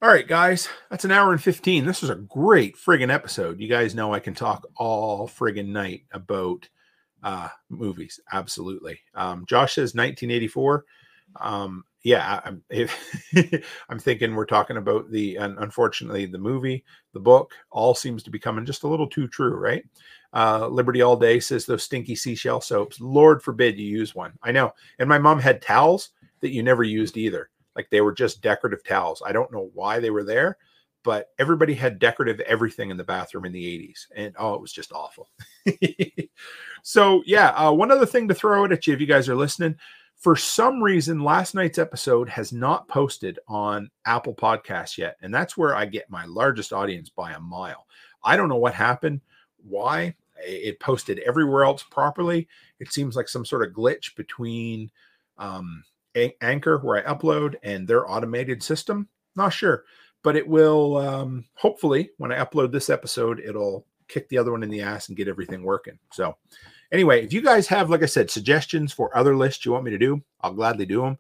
All right, guys, that's an hour and 15. This was a great friggin' episode. You guys know I can talk all friggin' night about uh, movies. Absolutely. Um, Josh says 1984. Um, yeah, I'm, if, I'm thinking we're talking about the, and unfortunately, the movie, the book, all seems to be coming just a little too true, right? Uh, Liberty All Day says those stinky seashell soaps. Lord forbid you use one. I know. And my mom had towels that you never used either. Like they were just decorative towels. I don't know why they were there, but everybody had decorative everything in the bathroom in the 80s. And oh, it was just awful. so, yeah, uh, one other thing to throw it at you if you guys are listening For some reason, last night's episode has not posted on Apple Podcasts yet. And that's where I get my largest audience by a mile. I don't know what happened, why. It posted everywhere else properly. It seems like some sort of glitch between um, Anchor, where I upload, and their automated system. Not sure, but it will um, hopefully, when I upload this episode, it'll kick the other one in the ass and get everything working. So, anyway, if you guys have, like I said, suggestions for other lists you want me to do, I'll gladly do them.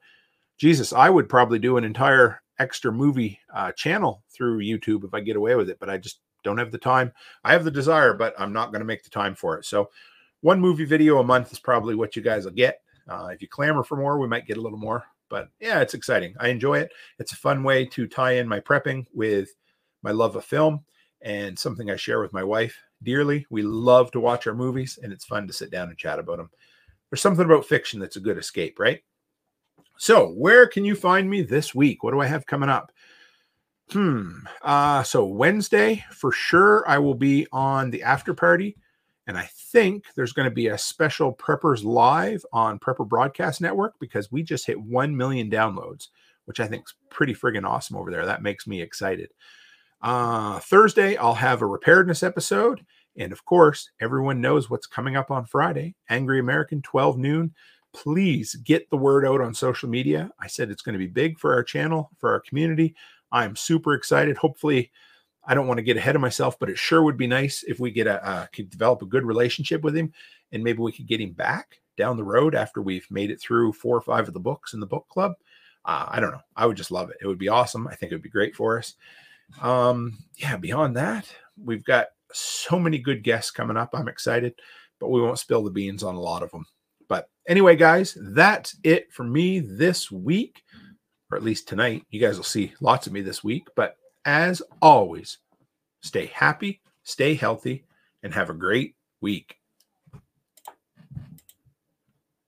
Jesus, I would probably do an entire extra movie uh, channel through YouTube if I get away with it, but I just don't have the time. I have the desire, but I'm not going to make the time for it. So, one movie video a month is probably what you guys will get. Uh, if you clamor for more, we might get a little more. But yeah, it's exciting. I enjoy it. It's a fun way to tie in my prepping with my love of film and something I share with my wife dearly. We love to watch our movies, and it's fun to sit down and chat about them. There's something about fiction that's a good escape, right? So, where can you find me this week? What do I have coming up? Hmm. Uh, so Wednesday for sure, I will be on the after party, and I think there's going to be a special Preppers Live on Prepper Broadcast Network because we just hit one million downloads, which I think is pretty friggin' awesome over there. That makes me excited. Uh, Thursday, I'll have a preparedness episode. And of course, everyone knows what's coming up on Friday Angry American, 12 noon. Please get the word out on social media. I said it's going to be big for our channel, for our community. I'm super excited. Hopefully, I don't want to get ahead of myself, but it sure would be nice if we get a uh, could develop a good relationship with him, and maybe we could get him back down the road after we've made it through four or five of the books in the book club. Uh, I don't know. I would just love it. It would be awesome. I think it would be great for us. Um, yeah, beyond that, we've got so many good guests coming up. I'm excited, but we won't spill the beans on a lot of them. But anyway, guys, that's it for me this week, or at least tonight. You guys will see lots of me this week. But as always, stay happy, stay healthy, and have a great week.